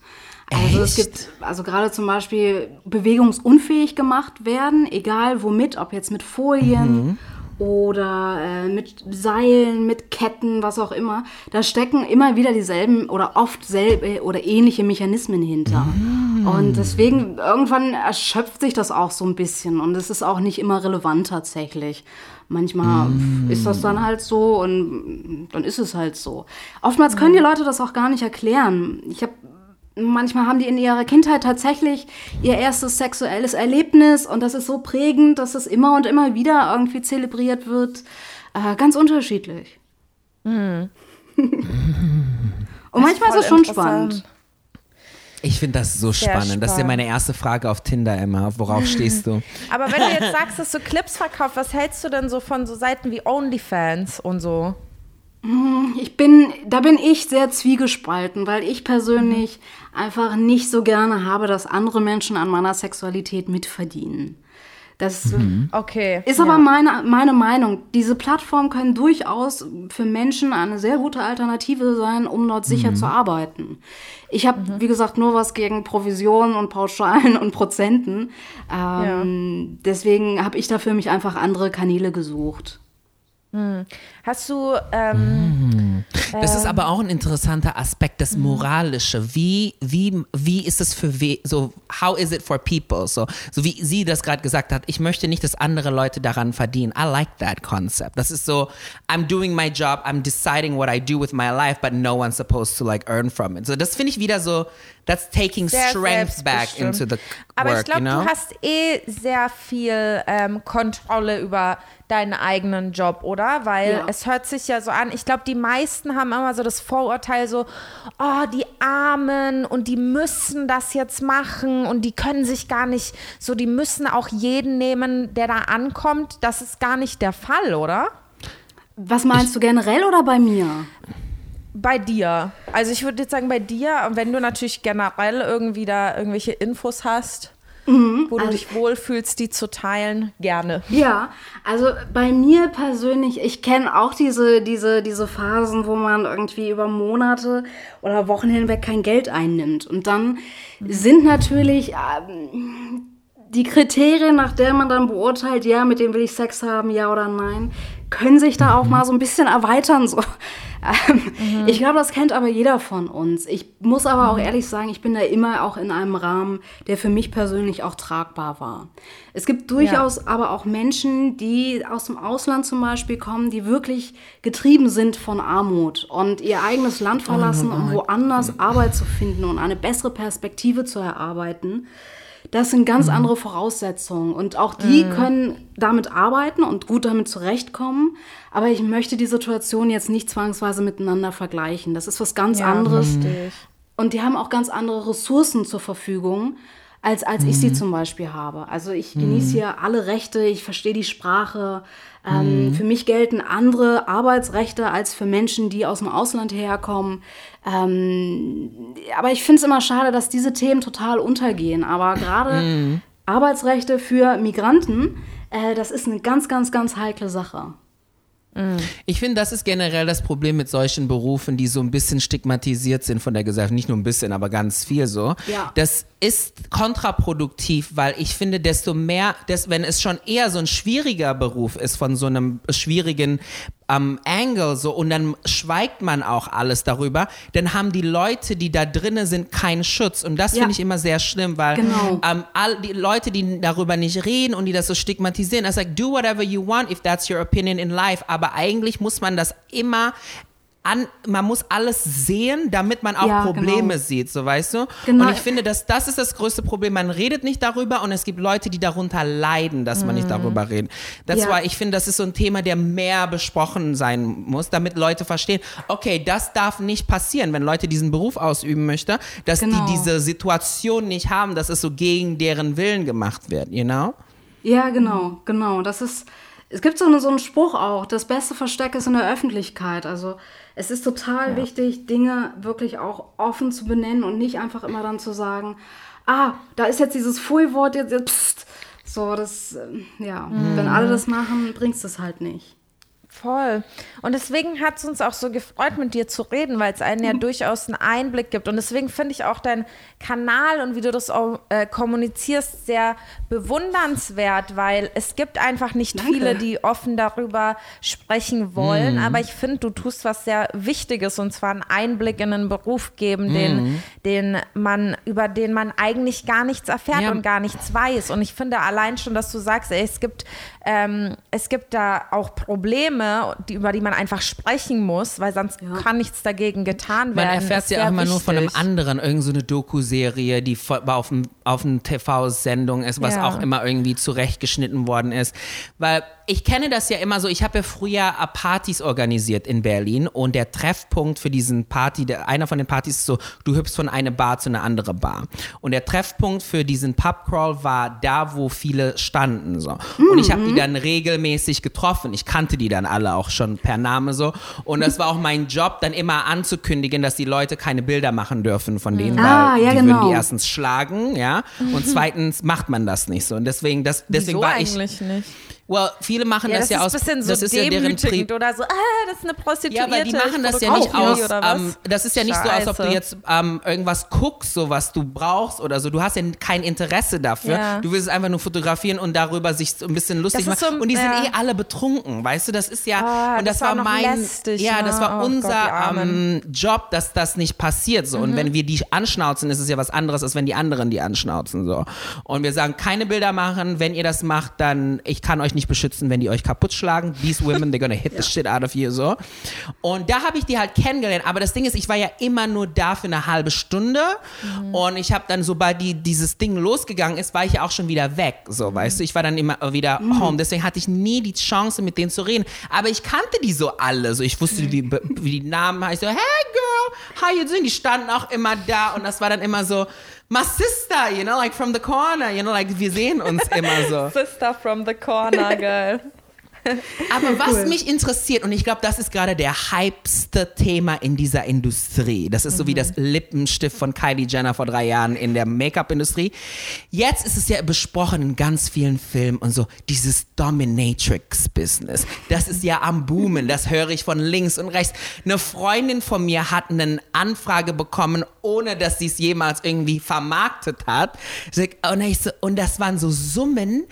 Speaker 3: Also Echt? es gibt, also gerade zum Beispiel bewegungsunfähig gemacht werden, egal womit, ob jetzt mit Folien mhm oder äh, mit Seilen, mit Ketten, was auch immer. Da stecken immer wieder dieselben oder oft selbe oder ähnliche Mechanismen hinter. Mm. Und deswegen irgendwann erschöpft sich das auch so ein bisschen und es ist auch nicht immer relevant tatsächlich. Manchmal mm. ist das dann halt so und dann ist es halt so. Oftmals können die Leute das auch gar nicht erklären. Ich habe manchmal haben die in ihrer Kindheit tatsächlich ihr erstes sexuelles Erlebnis und das ist so prägend, dass es immer und immer wieder irgendwie zelebriert wird. Äh, ganz unterschiedlich. Mhm. [LAUGHS] und manchmal ist es schon spannend.
Speaker 2: Ich finde das so spannend. spannend. Das ist ja meine erste Frage auf Tinder immer. Worauf stehst du? [LAUGHS]
Speaker 1: Aber wenn du jetzt sagst, dass du Clips verkaufst, was hältst du denn so von so Seiten wie OnlyFans und so?
Speaker 3: Hm, ich bin, da bin ich sehr zwiegespalten, weil ich persönlich mhm. Einfach nicht so gerne habe, dass andere Menschen an meiner Sexualität mitverdienen. Das mhm. okay, ist aber meine, meine Meinung. Diese Plattformen können durchaus für Menschen eine sehr gute Alternative sein, um dort sicher mhm. zu arbeiten. Ich habe, mhm. wie gesagt, nur was gegen Provisionen und Pauschalen [LAUGHS] und Prozenten. Ähm, ja. Deswegen habe ich dafür mich einfach andere Kanäle gesucht.
Speaker 1: Hm. Hast du. Ähm,
Speaker 2: Das ist aber auch ein interessanter Aspekt, das Moralische. Wie, wie, wie ist es für we so, how is it for people? So, so wie sie das gerade gesagt hat, ich möchte nicht, dass andere Leute daran verdienen. I like that concept. Das ist so, I'm doing my job, I'm deciding what I do with my life, but no one's supposed to like earn from it. So, das finde ich wieder so, that's taking
Speaker 1: Sehr
Speaker 2: strength back into the
Speaker 1: Aber
Speaker 2: work,
Speaker 1: ich glaube,
Speaker 2: you know?
Speaker 1: du hast eh sehr viel ähm, Kontrolle über deinen eigenen Job, oder? Weil
Speaker 3: Ja.
Speaker 1: es hört sich ja so an, ich glaube, die meisten haben immer so das Vorurteil so, oh, die Armen und die müssen das jetzt machen und die können sich gar nicht, so die müssen auch jeden nehmen, der da ankommt. Das ist gar nicht der Fall, oder?
Speaker 3: Was meinst du generell oder bei mir?
Speaker 1: Bei dir. Also ich würde jetzt sagen, bei dir, wenn du natürlich generell irgendwie da irgendwelche Infos hast, wo du
Speaker 3: also-
Speaker 1: dich wohlfühlst, die zu teilen, gerne.
Speaker 3: Ja, also bei mir persönlich, ich kenne auch diese, diese, diese Phasen, wo man irgendwie über Monate oder Wochen hinweg kein Geld einnimmt. Und dann sind natürlich ähm, die Kriterien, nach der man dann beurteilt, ja, mit dem will ich Sex haben, ja oder nein, können sich da auch mal so ein bisschen erweitern. So. [LAUGHS] Ähm, Ich glaube, das kennt aber jeder von uns. Ich muss aber auch ehrlich sagen, ich bin da immer auch in einem Rahmen, der für mich persönlich auch tragbar war. Es gibt durchaus aber auch Menschen, die aus dem Ausland zum Beispiel kommen, die wirklich getrieben sind von Armut und ihr eigenes Land verlassen, um woanders Arbeit zu finden und eine bessere Perspektive zu erarbeiten. Das sind ganz andere Voraussetzungen und auch die können damit arbeiten und gut damit zurechtkommen. Aber ich möchte die Situation jetzt nicht zwangsweise miteinander vergleichen. Das ist was ganz anderes. Und die haben auch ganz andere Ressourcen zur Verfügung, als, als ich sie zum Beispiel habe. Also ich genieße hier alle Rechte, ich verstehe die Sprache. Ähm, Für mich gelten andere Arbeitsrechte als für Menschen, die aus dem Ausland herkommen. Ähm, aber ich finde es immer schade, dass diese Themen total untergehen. Aber gerade Arbeitsrechte für Migranten, äh, das ist eine ganz, ganz, ganz heikle Sache.
Speaker 2: Ich finde, das ist generell das Problem mit solchen Berufen, die so ein bisschen stigmatisiert sind von der Gesellschaft. Nicht nur ein bisschen, aber ganz viel so.
Speaker 3: Ja.
Speaker 2: Das ist kontraproduktiv, weil ich finde, desto mehr, des, wenn es schon eher so ein schwieriger Beruf ist von so einem schwierigen ähm, Angle so und dann schweigt man auch alles darüber, dann haben die Leute, die da drinnen sind, keinen Schutz. Und das
Speaker 3: Ja.
Speaker 2: finde ich immer sehr schlimm, weil
Speaker 3: Genau.
Speaker 2: ähm, all die Leute, die darüber nicht reden und die das so stigmatisieren, das like, do whatever you want if that's your opinion in life. Aber eigentlich muss man das immer an, man muss alles sehen, damit man auch
Speaker 3: Ja,
Speaker 2: Probleme
Speaker 3: genau.
Speaker 2: sieht, so weißt du?
Speaker 3: Genau.
Speaker 2: Und ich finde, dass das ist das größte Problem. Man redet nicht darüber und es gibt Leute, die darunter leiden, dass man nicht darüber redet. Das
Speaker 3: Mhm. Ja.
Speaker 2: war, ich finde, das ist so ein Thema, der mehr besprochen sein muss, damit Leute verstehen, okay, das darf nicht passieren, wenn Leute diesen Beruf ausüben möchten, dass
Speaker 3: Genau.
Speaker 2: die diese Situation nicht haben, dass es so gegen deren Willen gemacht wird, you know?
Speaker 3: Ja, genau, genau. Das ist, es gibt so, eine, so einen Spruch auch, das beste Versteck ist in der Öffentlichkeit. Also es ist total wichtig, Dinge wirklich auch offen zu benennen und nicht einfach immer dann zu sagen, ah, da ist jetzt dieses Pfui-Wort, jetzt, jetzt pst. So, das, ähm, ja, wenn alle das machen, bringt es das halt nicht.
Speaker 1: Voll. Und deswegen hat es uns auch so gefreut, mit dir zu reden, weil es einen ja durchaus einen Einblick gibt. Und deswegen finde ich auch deinen Kanal und wie du das auch, äh, kommunizierst sehr bewundernswert, weil es gibt einfach nicht
Speaker 3: Danke.
Speaker 1: viele, die offen darüber sprechen wollen. Aber ich finde, du tust was sehr Wichtiges und zwar einen Einblick in einen Beruf geben, den, den man, über den man eigentlich gar nichts erfährt
Speaker 2: Ja.
Speaker 1: und gar nichts weiß. Und ich finde allein schon, dass du sagst, ey, es gibt, ähm, es gibt da auch Probleme, die, über die man einfach sprechen muss, weil sonst kann nichts dagegen getan werden.
Speaker 2: Man erfährt
Speaker 1: Ist
Speaker 2: ja auch immer nur von einem
Speaker 1: wichtig.
Speaker 2: anderen, irgend so eine Doku-Serie, die auf dem auf einer TV-Sendung ist, was
Speaker 1: Ja.
Speaker 2: auch immer irgendwie zurechtgeschnitten worden ist. Weil ich kenne das ja immer so, ich habe ja früher Partys organisiert in Berlin und der Treffpunkt für diesen Party, der, einer von den Partys ist so, du hüpfst von einer Bar zu einer anderen Bar. Und der Treffpunkt für diesen Pubcrawl war da, wo viele standen. So. Und ich habe die dann regelmäßig getroffen. Ich kannte die dann alle auch schon per Name so. Und das war auch mein Job, dann immer anzukündigen, dass die Leute keine Bilder machen dürfen von denen,
Speaker 3: Ah,
Speaker 2: weil
Speaker 3: ja,
Speaker 2: die würden
Speaker 3: genau.
Speaker 2: die erstens schlagen, ja. Und zweitens macht man das nicht so. Und deswegen, das, deswegen
Speaker 1: Wieso
Speaker 2: war ich.
Speaker 1: eigentlich nicht?
Speaker 2: Well, viele machen
Speaker 1: Ja,
Speaker 2: das,
Speaker 1: das,
Speaker 2: ja aus,
Speaker 1: so
Speaker 2: das ist ja deren Pri
Speaker 1: oder so, ah, das ist eine Prostituierte.
Speaker 2: Ja, weil die machen das ja nicht aus, ähm, das ist ja nicht so, als ob du
Speaker 1: Scheiße.
Speaker 2: jetzt ähm, irgendwas guckst, so was du brauchst oder so. Du hast ja kein Interesse dafür.
Speaker 1: Ja.
Speaker 2: Du willst es einfach nur fotografieren und darüber sich so ein bisschen lustig machen.
Speaker 1: so-
Speaker 2: und die
Speaker 1: ja.
Speaker 2: sind eh alle betrunken, weißt du? Das ist ja,
Speaker 1: Ah,
Speaker 2: und das,
Speaker 1: das war
Speaker 2: war mein,
Speaker 1: lästig,
Speaker 2: ja,
Speaker 1: ne?
Speaker 2: das war
Speaker 1: Oh Gott,
Speaker 2: unser
Speaker 1: Armen.
Speaker 2: ähm, Job, dass das nicht passiert so.
Speaker 1: Mhm.
Speaker 2: Und wenn wir die anschnauzen, ist es ja was anderes, als wenn die anderen die anschnauzen so. Und wir sagen, keine Bilder machen. Wenn ihr das macht, dann ich kann euch nicht beschützen, wenn die euch kaputt schlagen. These women, they're gonna hit the [LAUGHS] shit out of you so. Und da habe ich die halt kennengelernt. Aber das Ding ist, ich war ja immer nur da für eine halbe Stunde. Und ich habe dann, sobald die, dieses Ding losgegangen ist, war ich ja auch schon wieder weg. So, weißt du, ich war dann immer wieder home. Deswegen hatte ich nie die Chance, mit denen zu reden. Aber ich kannte die so alle. So, ich wusste, wie, wie die Namen heißen. So, hey girl, how you doing? Die standen auch immer da. Und das war dann immer so, my sister, you know, like from the corner, you know, like wir sehen uns immer so.
Speaker 1: Sister from the corner, [LAUGHS] girl. [LAUGHS]
Speaker 2: Aber was mich interessiert, und ich glaube, das ist gerade der hypste Thema in dieser Industrie. Das ist so wie das Lippenstift von Kylie Jenner vor drei Jahren in der Make-up-Industrie. Jetzt ist es ja besprochen in ganz vielen Filmen und so, dieses Dominatrix-Business. Das ist ja am Boomen, das höre ich von links und rechts. Eine Freundin von mir hat eine Anfrage bekommen, ohne dass sie es jemals irgendwie vermarktet hat. Und, ich so, und das waren so Summen,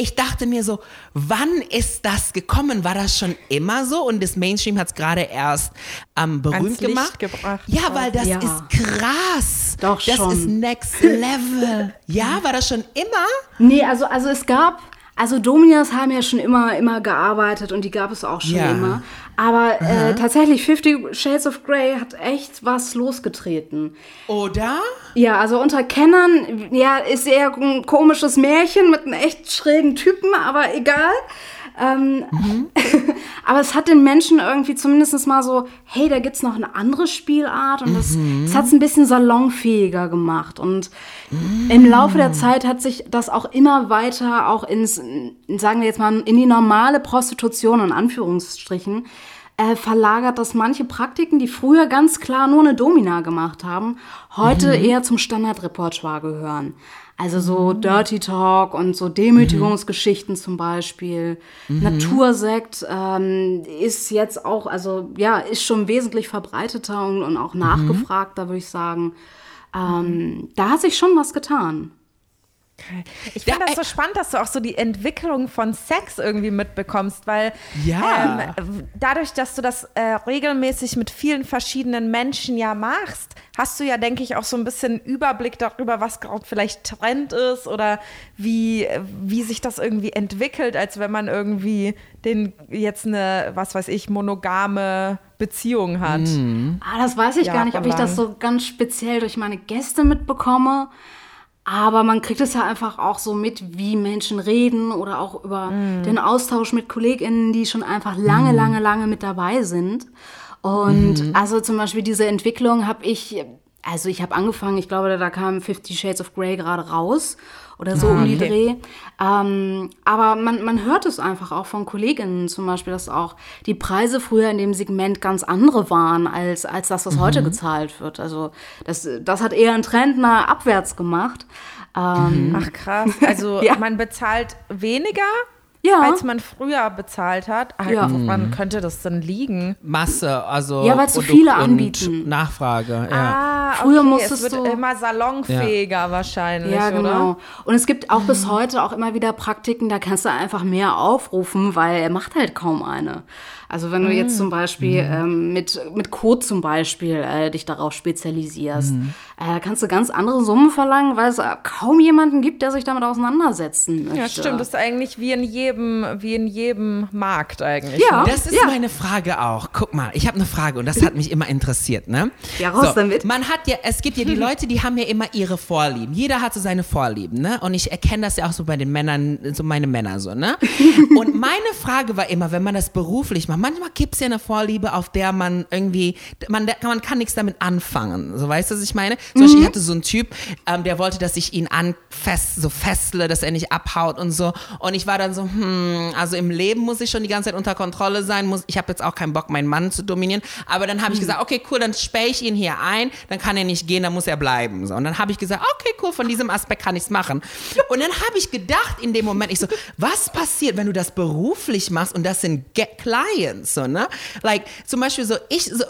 Speaker 2: ich dachte mir so, wann ist das gekommen? War das schon immer so? Und das Mainstream hat es gerade erst ähm, berühmt gemacht.
Speaker 1: gebracht.
Speaker 2: Ja, weil das
Speaker 3: Ja.
Speaker 2: ist krass.
Speaker 3: Doch
Speaker 2: das
Speaker 3: schon.
Speaker 2: ist next level. [LAUGHS] ja, war das schon immer?
Speaker 3: Nee, also, also es gab, also Dominas haben ja schon immer, immer gearbeitet und die gab es auch schon
Speaker 2: Ja.
Speaker 3: immer. Aber äh, tatsächlich, Fifty Shades of Grey hat echt was losgetreten.
Speaker 2: Oder?
Speaker 3: Ja, also unter Kennern, ja, ist eher ein komisches Märchen mit einem echt schrägen Typen, aber egal. Ähm, [LAUGHS] aber es hat den Menschen irgendwie zumindest mal so, hey, da gibt's noch eine andere Spielart und das, das hat's ein bisschen salonfähiger gemacht. Und im Laufe der Zeit hat sich das auch immer weiter auch ins, sagen wir jetzt mal, in die normale Prostitution, in Anführungsstrichen, äh, verlagert, dass manche Praktiken, die früher ganz klar nur eine Domina gemacht haben, heute eher zum Standardrepertoire gehören. Also so Dirty Talk und so Demütigungsgeschichten zum Beispiel. Natursekt ähm, ist jetzt auch, also ja, ist schon wesentlich verbreiteter und, und auch nachgefragter, würde ich sagen. Ähm, da hat sich schon was getan.
Speaker 1: Ich finde
Speaker 2: Ja,
Speaker 1: das so spannend, dass du auch so die Entwicklung von Sex irgendwie mitbekommst, weil
Speaker 2: Ja.
Speaker 1: ähm, dadurch, dass du das äh, regelmäßig mit vielen verschiedenen Menschen ja machst, hast du ja, denke ich, auch so ein bisschen Überblick darüber, was gerade vielleicht Trend ist oder wie, wie sich das irgendwie entwickelt, als wenn man irgendwie den jetzt eine, was weiß ich, monogame Beziehung hat.
Speaker 3: Ah, das weiß ich gar nicht, ob ich das so ganz speziell durch meine Gäste mitbekomme. Aber man kriegt es ja einfach auch so mit, wie Menschen reden oder auch über den Austausch mit KollegInnen, die schon einfach lange, lange, lange mit dabei sind. Und also zum Beispiel diese Entwicklung habe ich, also ich habe angefangen, ich glaube, da kam Fifty Shades of Grey gerade raus oder so um die Dreh. Ähm, aber man, man hört es einfach auch von KollegInnen zum Beispiel, dass auch die Preise früher in dem Segment ganz andere waren, als, als das, was heute gezahlt wird. Also das, das hat eher einen Trend nach abwärts gemacht. Ähm,
Speaker 1: Ach krass. [LAUGHS] Also
Speaker 3: Ja.
Speaker 1: man bezahlt weniger,
Speaker 3: Ja.
Speaker 1: als man früher bezahlt hat. Ah,
Speaker 3: Ja.
Speaker 1: Woran könnte das denn liegen?
Speaker 2: Masse, also
Speaker 3: Ja, weil zu viele
Speaker 2: und
Speaker 3: anbieten.
Speaker 2: Nachfrage. Ja.
Speaker 1: Ah,
Speaker 3: Früher
Speaker 1: okay,
Speaker 3: musstest
Speaker 1: es wird
Speaker 3: du-
Speaker 1: immer salonfähiger wahrscheinlich,
Speaker 3: Ja, genau.
Speaker 1: oder?
Speaker 3: Und es gibt auch bis heute auch immer wieder Praktiken, da kannst du einfach mehr aufrufen, weil er macht halt kaum eine. Also wenn du jetzt zum Beispiel ähm, mit, mit Code zum Beispiel äh, dich darauf spezialisierst, äh, kannst du ganz andere Summen verlangen, weil es äh, kaum jemanden gibt, der sich damit auseinandersetzen möchte.
Speaker 1: Ja, stimmt. Das ist eigentlich wie in jedem, wie in jedem Markt eigentlich.
Speaker 3: Ja.
Speaker 1: ne?
Speaker 2: Das ist
Speaker 3: Ja.
Speaker 2: meine Frage auch. Guck mal, ich habe eine Frage und das hat mich immer interessiert, ne?
Speaker 3: Ja, raus damit.
Speaker 2: Man hat ja, es gibt ja die [LAUGHS] Leute, die haben ja immer ihre Vorlieben. Jeder hat so seine Vorlieben, ne? Und ich erkenne das ja auch so bei den Männern, so meine Männer so, ne? [LAUGHS] Und meine Frage war immer, wenn man das beruflich macht, manchmal gibt es ja eine Vorliebe, auf der man irgendwie, man, man kann nichts damit anfangen. So weißt du, was ich meine? Zum Beispiel, ich hatte so einen Typ, ähm, der wollte, dass ich ihn anfest, so festle, dass er nicht abhaut und so. Und ich war dann so, hm, also im Leben muss ich schon die ganze Zeit unter Kontrolle sein. Muss, ich habe jetzt auch keinen Bock, meinen Mann zu dominieren. Aber dann habe ich gesagt, okay, cool, dann sperre ich ihn hier ein, dann kann er nicht gehen, dann muss er bleiben. So. Und dann habe ich gesagt, okay, cool, von diesem Aspekt kann ich es machen. Und dann habe ich gedacht in dem Moment, ich so, was passiert, wenn du das beruflich machst und das sind Get Clients, so, ne? Like, zum Beispiel so, ich, so,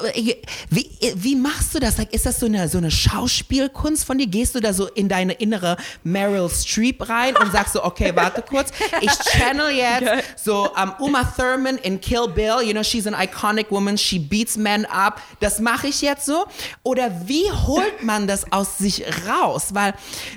Speaker 2: wie, wie machst du das? Like, ist das so eine, so eine Schauspielkunst von dir? Gehst du da so in deine innere Meryl Streep rein und sagst so, okay, warte kurz, ich channel jetzt so um, Uma Thurman in Kill Bill, you know, she's an iconic woman, she beats men up, das mache ich jetzt so? Oder wie holt man das aus sich raus? Weil,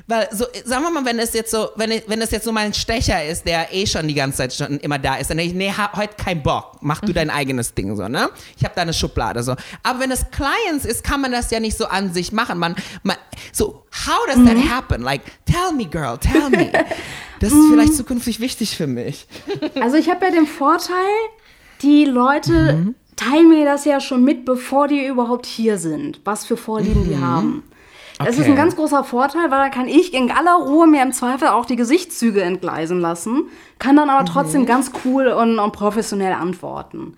Speaker 2: weil so, sagen wir mal, wenn es jetzt so, wenn, wenn es jetzt so mal ein Stecher ist, der eh schon die ganze Zeit schon immer da ist, dann denke ich, nee, heute kein Bock, mach du dein eigenes Ding so, ne? Ich habe da eine Schublade so. Aber wenn es Clients ist, kann man das ja nicht so an sich machen. Man, man so, how does that happen? Like, tell me, girl, tell me. [LAUGHS] Das ist vielleicht zukünftig wichtig für mich.
Speaker 3: Also ich habe ja den Vorteil, die Leute teilen mir das ja schon mit, bevor die überhaupt hier sind, was für Vorlieben die haben. Das ist
Speaker 2: Okay.
Speaker 3: ein ganz großer Vorteil, weil dann kann ich in aller Ruhe mir im Zweifel auch die Gesichtszüge entgleisen lassen, kann dann aber trotzdem ganz cool und, und professionell antworten.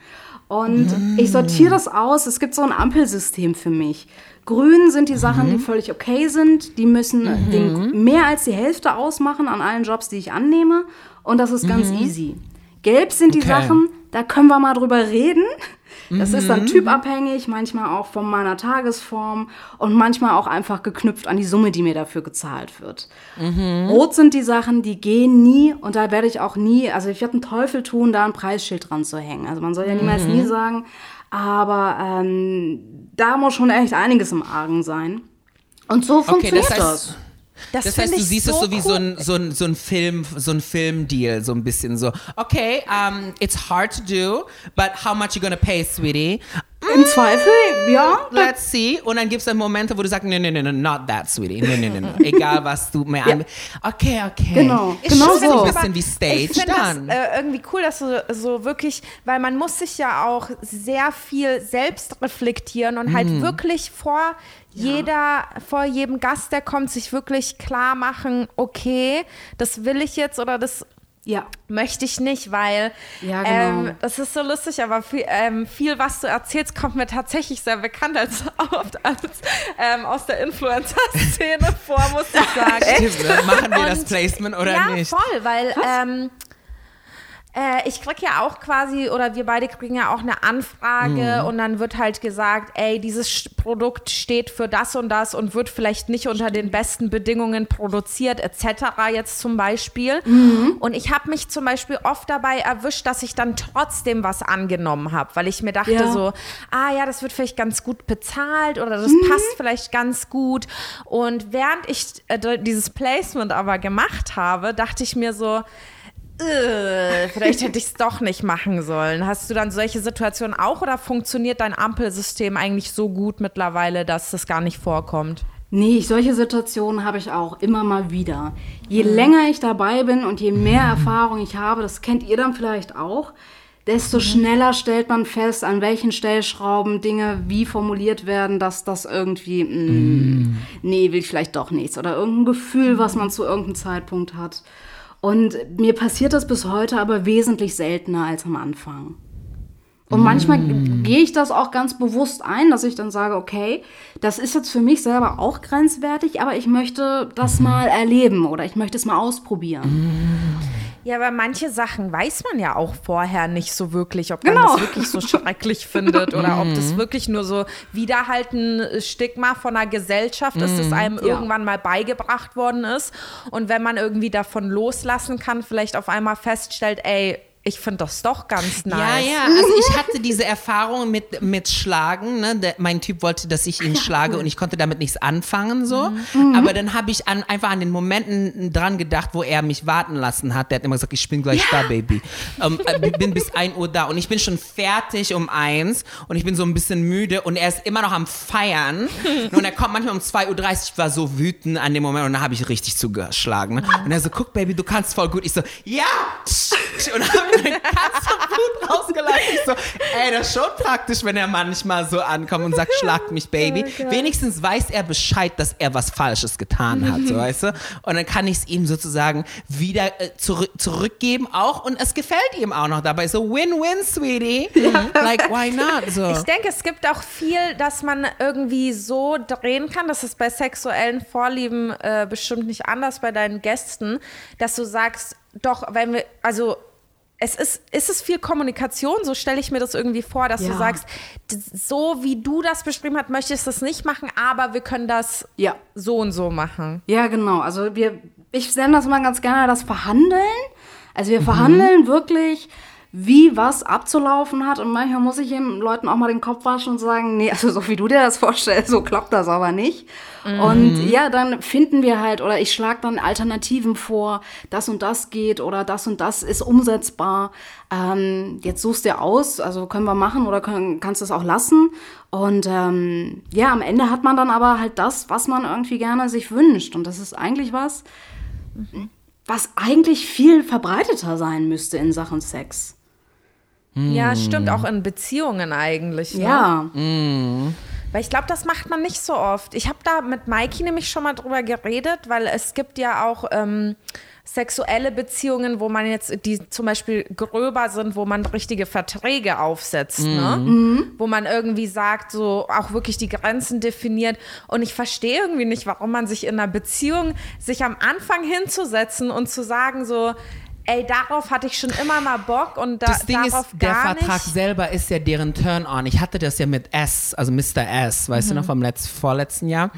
Speaker 3: Und ich sortiere das aus. Es gibt so ein Ampelsystem für mich. Grün sind die Sachen, die völlig okay sind. Die müssen den, mehr als die Hälfte ausmachen an allen Jobs, die ich annehme. Und das ist ganz easy. Gelb sind die
Speaker 2: Okay.
Speaker 3: Sachen, da können wir mal drüber reden. Das ist dann typabhängig, manchmal auch von meiner Tagesform und manchmal auch einfach geknüpft an die Summe, die mir dafür gezahlt wird. Rot sind die Sachen, die gehen nie und da werde ich auch nie, also ich werde einen Teufel tun, da ein Preisschild dran zu hängen. Also man soll ja niemals nie sagen, aber ähm, da muss schon echt einiges im Argen sein. Und so
Speaker 2: Okay,
Speaker 3: funktioniert
Speaker 2: das
Speaker 3: das.
Speaker 2: heißt,
Speaker 1: Das,
Speaker 2: Das
Speaker 1: find
Speaker 2: heißt, du
Speaker 1: ich
Speaker 2: siehst es so wie
Speaker 1: cool.
Speaker 2: so ein, so ein, so ein Film, so ein Filmdeal, so ein bisschen so. Okay, um, it's hard to do, but how much you gonna pay, sweetie?
Speaker 3: Im Zweifel, ja. da-
Speaker 2: Let's see. Und dann gibt es dann Momente, wo du sagst, no, no, no, no, not that, sweetie. No, no, no, no. Egal, was du mir an... Okay, okay.
Speaker 3: Genau,
Speaker 2: Ist
Speaker 3: genau so.
Speaker 2: ein bisschen wie
Speaker 1: Ich
Speaker 2: Stage
Speaker 1: finde
Speaker 2: dann.
Speaker 1: das äh, irgendwie cool, dass du so wirklich, weil man muss sich ja auch sehr viel selbst reflektieren und
Speaker 2: Mhm.
Speaker 1: halt wirklich vor jeder, vor jedem Gast, der kommt, sich wirklich klar machen, okay, das will ich jetzt oder das
Speaker 3: Ja.
Speaker 1: möchte ich nicht, weil
Speaker 3: Ja, genau.
Speaker 1: ähm, das ist so lustig, aber viel, ähm, viel, was du erzählst, kommt mir tatsächlich sehr bekannt als [LAUGHS] oft als ähm, aus der Influencer-Szene [LAUGHS] vor, muss ich [LAUGHS] sagen.
Speaker 2: Stimmt, ne? Machen wir das
Speaker 1: Und-
Speaker 2: Placement oder
Speaker 1: ja,
Speaker 2: nicht?
Speaker 1: voll, weil ähm, äh, ich krieg ja auch quasi, oder wir beide kriegen ja auch eine Anfrage
Speaker 2: Mhm.
Speaker 1: und dann wird halt gesagt, ey, dieses Produkt steht für das und das und wird vielleicht nicht unter den besten Bedingungen produziert, etc. jetzt zum Beispiel.
Speaker 2: Mhm.
Speaker 1: Und ich habe mich zum Beispiel oft dabei erwischt, dass ich dann trotzdem was angenommen habe, weil ich mir dachte
Speaker 3: Ja.
Speaker 1: so, ah ja, das wird vielleicht ganz gut bezahlt oder das
Speaker 2: Mhm.
Speaker 1: passt vielleicht ganz gut. Und während ich äh, dieses Placement aber gemacht habe, dachte ich mir so, äh, vielleicht hätte ich es doch nicht machen sollen. Hast du dann solche Situationen auch oder funktioniert dein Ampelsystem eigentlich so gut mittlerweile, dass das gar nicht vorkommt?
Speaker 3: Nee, solche Situationen habe ich auch immer mal wieder. Je länger ich dabei bin und je mehr Erfahrung ich habe, das kennt ihr dann vielleicht auch, desto schneller stellt man fest, an welchen Stellschrauben Dinge wie formuliert werden, dass das irgendwie, mm, nee, will ich vielleicht doch nichts. Oder irgendein Gefühl, was man zu irgendeinem Zeitpunkt hat. Und mir passiert das bis heute aber wesentlich seltener als am Anfang. Und manchmal gehe ich das auch ganz bewusst ein, dass ich dann sage, okay, das ist jetzt für mich selber auch grenzwertig, aber ich möchte das mal erleben oder ich möchte es mal ausprobieren.
Speaker 1: Ja, aber manche Sachen weiß man ja auch vorher nicht so wirklich, ob man
Speaker 3: Genau.
Speaker 1: das wirklich so schrecklich [LAUGHS] findet oder ob das wirklich nur so wieder halt ein Stigma von einer Gesellschaft ist, das einem
Speaker 3: Ja.
Speaker 1: irgendwann mal beigebracht worden ist. Und wenn man irgendwie davon loslassen kann, vielleicht auf einmal feststellt, ey, ich finde das doch ganz nice.
Speaker 2: Ja, ja, also ich hatte diese Erfahrung mit, mit Schlagen. Ne? Der, mein Typ wollte, dass ich ihn schlage und ich konnte damit nichts anfangen. so. Aber dann habe ich an, einfach an den Momenten dran gedacht, wo er mich warten lassen hat. Der hat immer gesagt, ich bin gleich da, Baby. Ähm, äh, bin bis 1 Uhr da und ich bin schon fertig um eins und ich bin so ein bisschen müde und er ist immer noch am Feiern. [LAUGHS] Und er kommt manchmal um 2.30 Uhr. Ich war so wütend an dem Moment und dann habe ich richtig zugeschlagen. Ne? Und er so, guck, Baby, du kannst voll gut. Ich so, ja! Und dann Kannst du Blut rausgelassen? Ich so, ey, das ist schon praktisch, wenn er manchmal so ankommt und sagt, [LAUGHS] schlag mich, Baby.
Speaker 1: Oh
Speaker 2: Wenigstens weiß er Bescheid, dass er was Falsches getan hat, so weißt du? Und dann kann ich es ihm sozusagen wieder äh, zurück, zurückgeben auch und es gefällt ihm auch noch dabei. So, win-win, Sweetie. [LAUGHS] Like, why not? So.
Speaker 1: Ich denke, es gibt auch viel, dass man irgendwie so drehen kann. Das ist bei sexuellen Vorlieben äh, bestimmt nicht anders bei deinen Gästen, dass du sagst, doch, wenn wir, also es ist, ist es viel Kommunikation, so stelle ich mir das irgendwie vor, dass du
Speaker 3: Ja.
Speaker 1: sagst, d- so wie du das beschrieben hast, möchtest du das nicht machen, aber wir können das
Speaker 3: Ja.
Speaker 1: so und so machen.
Speaker 3: Ja, genau. Also wir, ich nenne das mal ganz gerne das Verhandeln. Also wir verhandeln wirklich, wie was abzulaufen hat. Und manchmal muss ich eben Leuten auch mal den Kopf waschen und sagen, nee, also so wie du dir das vorstellst, so klappt das aber nicht. Und ja, dann finden wir halt, oder ich schlage dann Alternativen vor, das und das geht oder das und das ist umsetzbar. Ähm, jetzt suchst du aus, also können wir machen oder können, kannst du es auch lassen. Und ähm, ja, am Ende hat man dann aber halt das, was man irgendwie gerne sich wünscht. Und das ist eigentlich was, was eigentlich viel verbreiteter sein müsste in Sachen Sex.
Speaker 1: Ja, stimmt, auch in Beziehungen eigentlich. Ne?
Speaker 3: Ja.
Speaker 1: Weil ich glaube, das macht man nicht so oft. Ich habe da mit Mikey nämlich schon mal drüber geredet, weil es gibt ja auch ähm, sexuelle Beziehungen, wo man jetzt, die zum Beispiel gröber sind, wo man richtige Verträge aufsetzt, ne? Wo man irgendwie sagt, so auch wirklich die Grenzen definiert. Und ich verstehe irgendwie nicht, warum man sich in einer Beziehung sich am Anfang hinzusetzen und zu sagen, so, ey, darauf hatte ich schon immer mal Bock und da,
Speaker 2: das Ding ist,
Speaker 1: darauf
Speaker 2: der
Speaker 1: gar
Speaker 2: Vertrag
Speaker 1: nicht.
Speaker 2: selber ist ja deren Turn-on. Ich hatte das ja mit S, also Mr. S, weißt
Speaker 1: Mhm.
Speaker 2: du noch, vom letz vorletzten Jahr.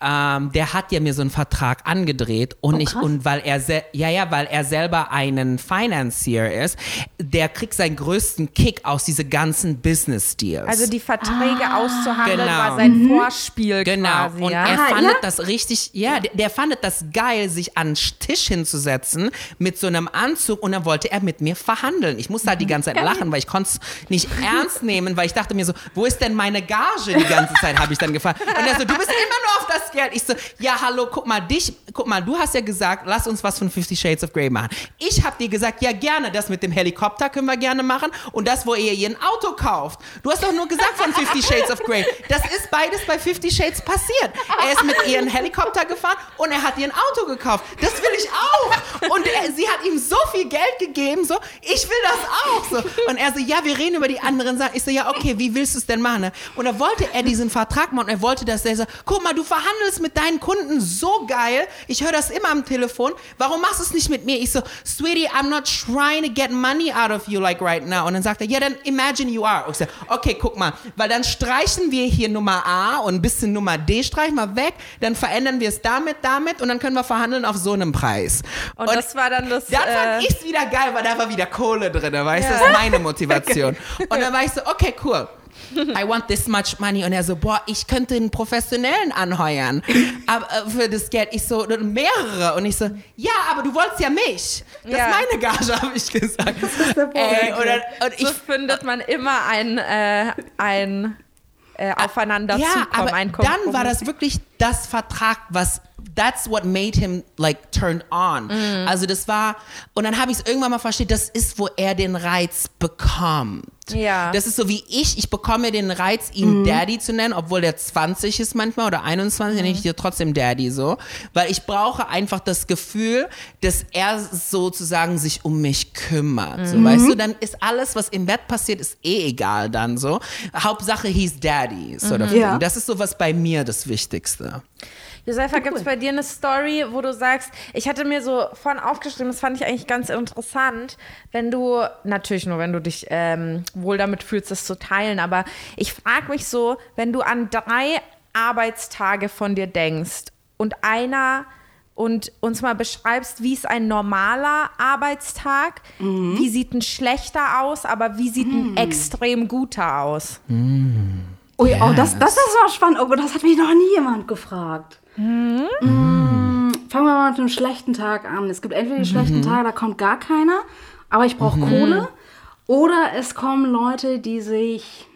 Speaker 2: Ähm, der hat ja mir so einen Vertrag angedreht und ich, und weil er, ja, ja, weil er selber einen Financier ist, der kriegt seinen größten Kick aus diese ganzen Business-Deals.
Speaker 1: Also die Verträge auszuhandeln
Speaker 2: Genau.
Speaker 1: war sein Vorspiel
Speaker 2: Genau,
Speaker 1: quasi.
Speaker 2: und
Speaker 1: ja?
Speaker 2: er
Speaker 3: Ah,
Speaker 2: fandet
Speaker 3: ja?
Speaker 2: das richtig, ja, der, der fandet das geil, sich an den Tisch hinzusetzen mit so einem Anzug und dann wollte er mit mir verhandeln. Ich musste halt die ganze Zeit lachen, weil ich konnte es nicht ernst nehmen, weil ich dachte mir so, wo ist denn meine Gage die ganze Zeit, habe ich dann gefragt. Und er so, du bist immer nur auf das Geld. Ich so, ja, hallo, guck mal, dich, guck mal, du hast ja gesagt, lass uns was von Fifty Shades of Grey machen. Ich habe dir gesagt, ja, gerne, das mit dem Helikopter können wir gerne machen und das, wo ihr ihr ein Auto kauft. Du hast doch nur gesagt von Fifty Shades of Grey. Das ist beides bei Fifty Shades passiert. Er ist mit ihr einen Helikopter gefahren und er hat ihr ein Auto gekauft. Das will ich auch. Und er, sie hat ihm so viel Geld gegeben, so, ich will das auch. So. Und er so, ja, wir reden über die anderen Sachen. Ich so, ja, okay, wie willst du es denn machen? ne? Und da wollte er diesen Vertrag machen und er wollte, dass er so, guck mal, du verhandelst mit deinen Kunden so geil. Ich höre das immer am Telefon. Warum machst du es nicht mit mir? Ich so, Sweetie, I'm not trying to get money out of you like right now. Und dann sagt er, ja, dann imagine you are. Und ich so, okay, guck mal, weil dann streichen wir hier Nummer A und ein bisschen Nummer D streichen wir weg, dann verändern wir es damit, damit und dann können wir verhandeln auf so einem Preis.
Speaker 1: Und das war dann das,
Speaker 2: Da fand
Speaker 1: äh,
Speaker 2: ich's wieder geil, weil da war wieder Kohle drin, weißt du? Das ist meine Motivation. [LAUGHS] Und dann war ich so, okay, cool. I want this much money. Und er so, boah, ich könnte einen Professionellen anheuern aber, äh, für das Geld. Ich so, mehrere. Und ich so, ja, aber du wolltest ja mich. Das
Speaker 1: Ja.
Speaker 2: ist meine Gage, [LAUGHS] habe ich gesagt. Ey, und, dann, und ich
Speaker 1: so findet man immer ein, äh, ein äh, aufeinander
Speaker 2: ja,
Speaker 1: zukommen,
Speaker 2: aber
Speaker 1: ein
Speaker 2: dann war das wirklich das Vertrag, was that's what made him like turned on.
Speaker 1: Mhm.
Speaker 2: Also das war und dann habe ich es irgendwann mal verstanden, das ist, wo er den Reiz bekommt.
Speaker 1: Ja.
Speaker 2: Das ist so wie ich, ich bekomme den Reiz, ihn Daddy zu nennen, obwohl der 20 ist manchmal oder 21, nenne ich dir trotzdem Daddy so, weil ich brauche einfach das Gefühl, dass er sozusagen sich um mich kümmert, so, weißt du, dann ist alles, was im Bett passiert, ist eh egal dann so. Hauptsache he's Daddy, sort of
Speaker 3: Ja.
Speaker 2: thing. Das ist so was bei mir das Wichtigste.
Speaker 1: Josefa, gibt es bei dir eine Story, wo du sagst, ich hatte mir so vorhin aufgeschrieben, das fand ich eigentlich ganz interessant, wenn du, natürlich nur, wenn du dich ähm, wohl damit fühlst, das zu teilen, aber ich frage mich so, wenn du an drei Arbeitstage von dir denkst und einer und uns mal beschreibst, wie ist ein normaler Arbeitstag, wie sieht ein schlechter aus, aber wie sieht ein extrem guter aus?
Speaker 3: Ui, oh, das, das ist mal spannend. Oh, Gott, das hat mich noch nie jemand gefragt. Mm, fangen wir mal mit einem schlechten Tag an. Es gibt entweder die schlechten Tage, da kommt gar keiner, aber ich brauche Kohle. Oder es kommen Leute, die sich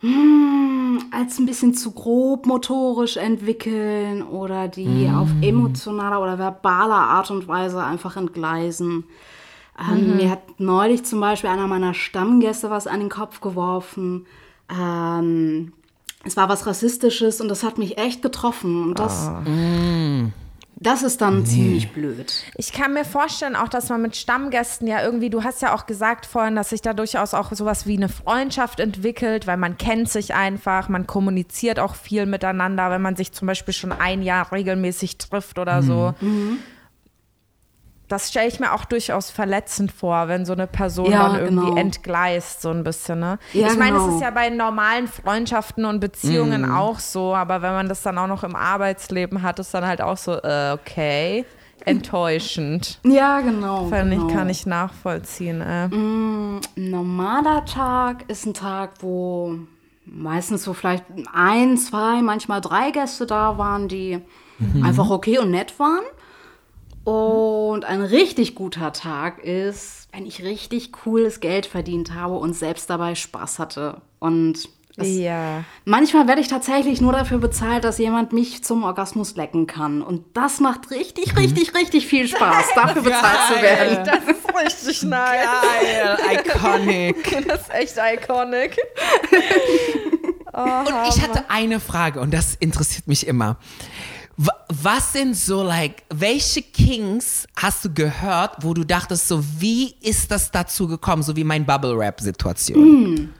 Speaker 3: hm, als ein bisschen zu grob motorisch entwickeln oder die auf emotionaler oder verbaler Art und Weise einfach entgleisen. Ähm, Mir hat neulich zum Beispiel einer meiner Stammgäste was an den Kopf geworfen. Ähm, es war was Rassistisches und das hat mich echt getroffen. Und das, das ist dann ziemlich blöd.
Speaker 1: Ich kann mir vorstellen, auch dass man mit Stammgästen ja irgendwie, du hast ja auch gesagt vorhin, dass sich da durchaus auch sowas wie eine Freundschaft entwickelt, weil man kennt sich einfach, man kommuniziert auch viel miteinander, wenn man sich zum Beispiel schon ein Jahr regelmäßig trifft oder so. Das stelle ich mir auch durchaus verletzend vor, wenn so eine Person
Speaker 3: Ja,
Speaker 1: dann irgendwie
Speaker 3: genau.
Speaker 1: entgleist, so ein bisschen. Ne?
Speaker 3: Ja,
Speaker 1: ich meine, es
Speaker 3: genau.
Speaker 1: ist ja bei normalen Freundschaften und Beziehungen auch so, aber wenn man das dann auch noch im Arbeitsleben hat, ist dann halt auch so, äh, okay, [LAUGHS] enttäuschend.
Speaker 3: Ja, genau.
Speaker 1: Kann,
Speaker 3: genau.
Speaker 1: ich, kann ich nachvollziehen. Äh.
Speaker 3: Ein normaler Tag ist ein Tag, wo meistens so vielleicht ein, zwei, manchmal drei Gäste da waren, die einfach okay und nett waren. Und ein richtig guter Tag ist, wenn ich richtig cooles Geld verdient habe und selbst dabei Spaß hatte. Und
Speaker 1: Ja.
Speaker 3: manchmal werde ich tatsächlich nur dafür bezahlt, dass jemand mich zum Orgasmus lecken kann. Und das macht richtig, richtig, richtig viel Spaß, [LAUGHS] dafür bezahlt zu werden.
Speaker 1: Das ist richtig [LAUGHS] nice.
Speaker 2: Geil, iconic. [LAUGHS]
Speaker 1: Das ist echt iconic.
Speaker 2: Und ich hatte eine Frage und das interessiert mich immer. Wa- Was sind so, like, welche Kings hast du gehört, wo du dachtest, so, wie ist das dazu gekommen, so wie mein Bubble-Rap-Situation?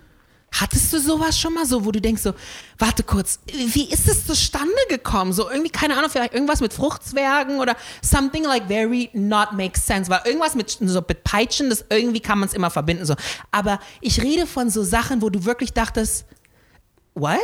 Speaker 2: Hattest du sowas schon mal so, wo du denkst so, warte kurz, wie ist es zustande gekommen? So irgendwie, keine Ahnung, vielleicht irgendwas mit Fruchtzwergen oder something like very not makes sense. Weil irgendwas mit so mit Peitschen, das irgendwie kann man es immer verbinden. So. Aber ich rede von so Sachen, wo du wirklich dachtest, what?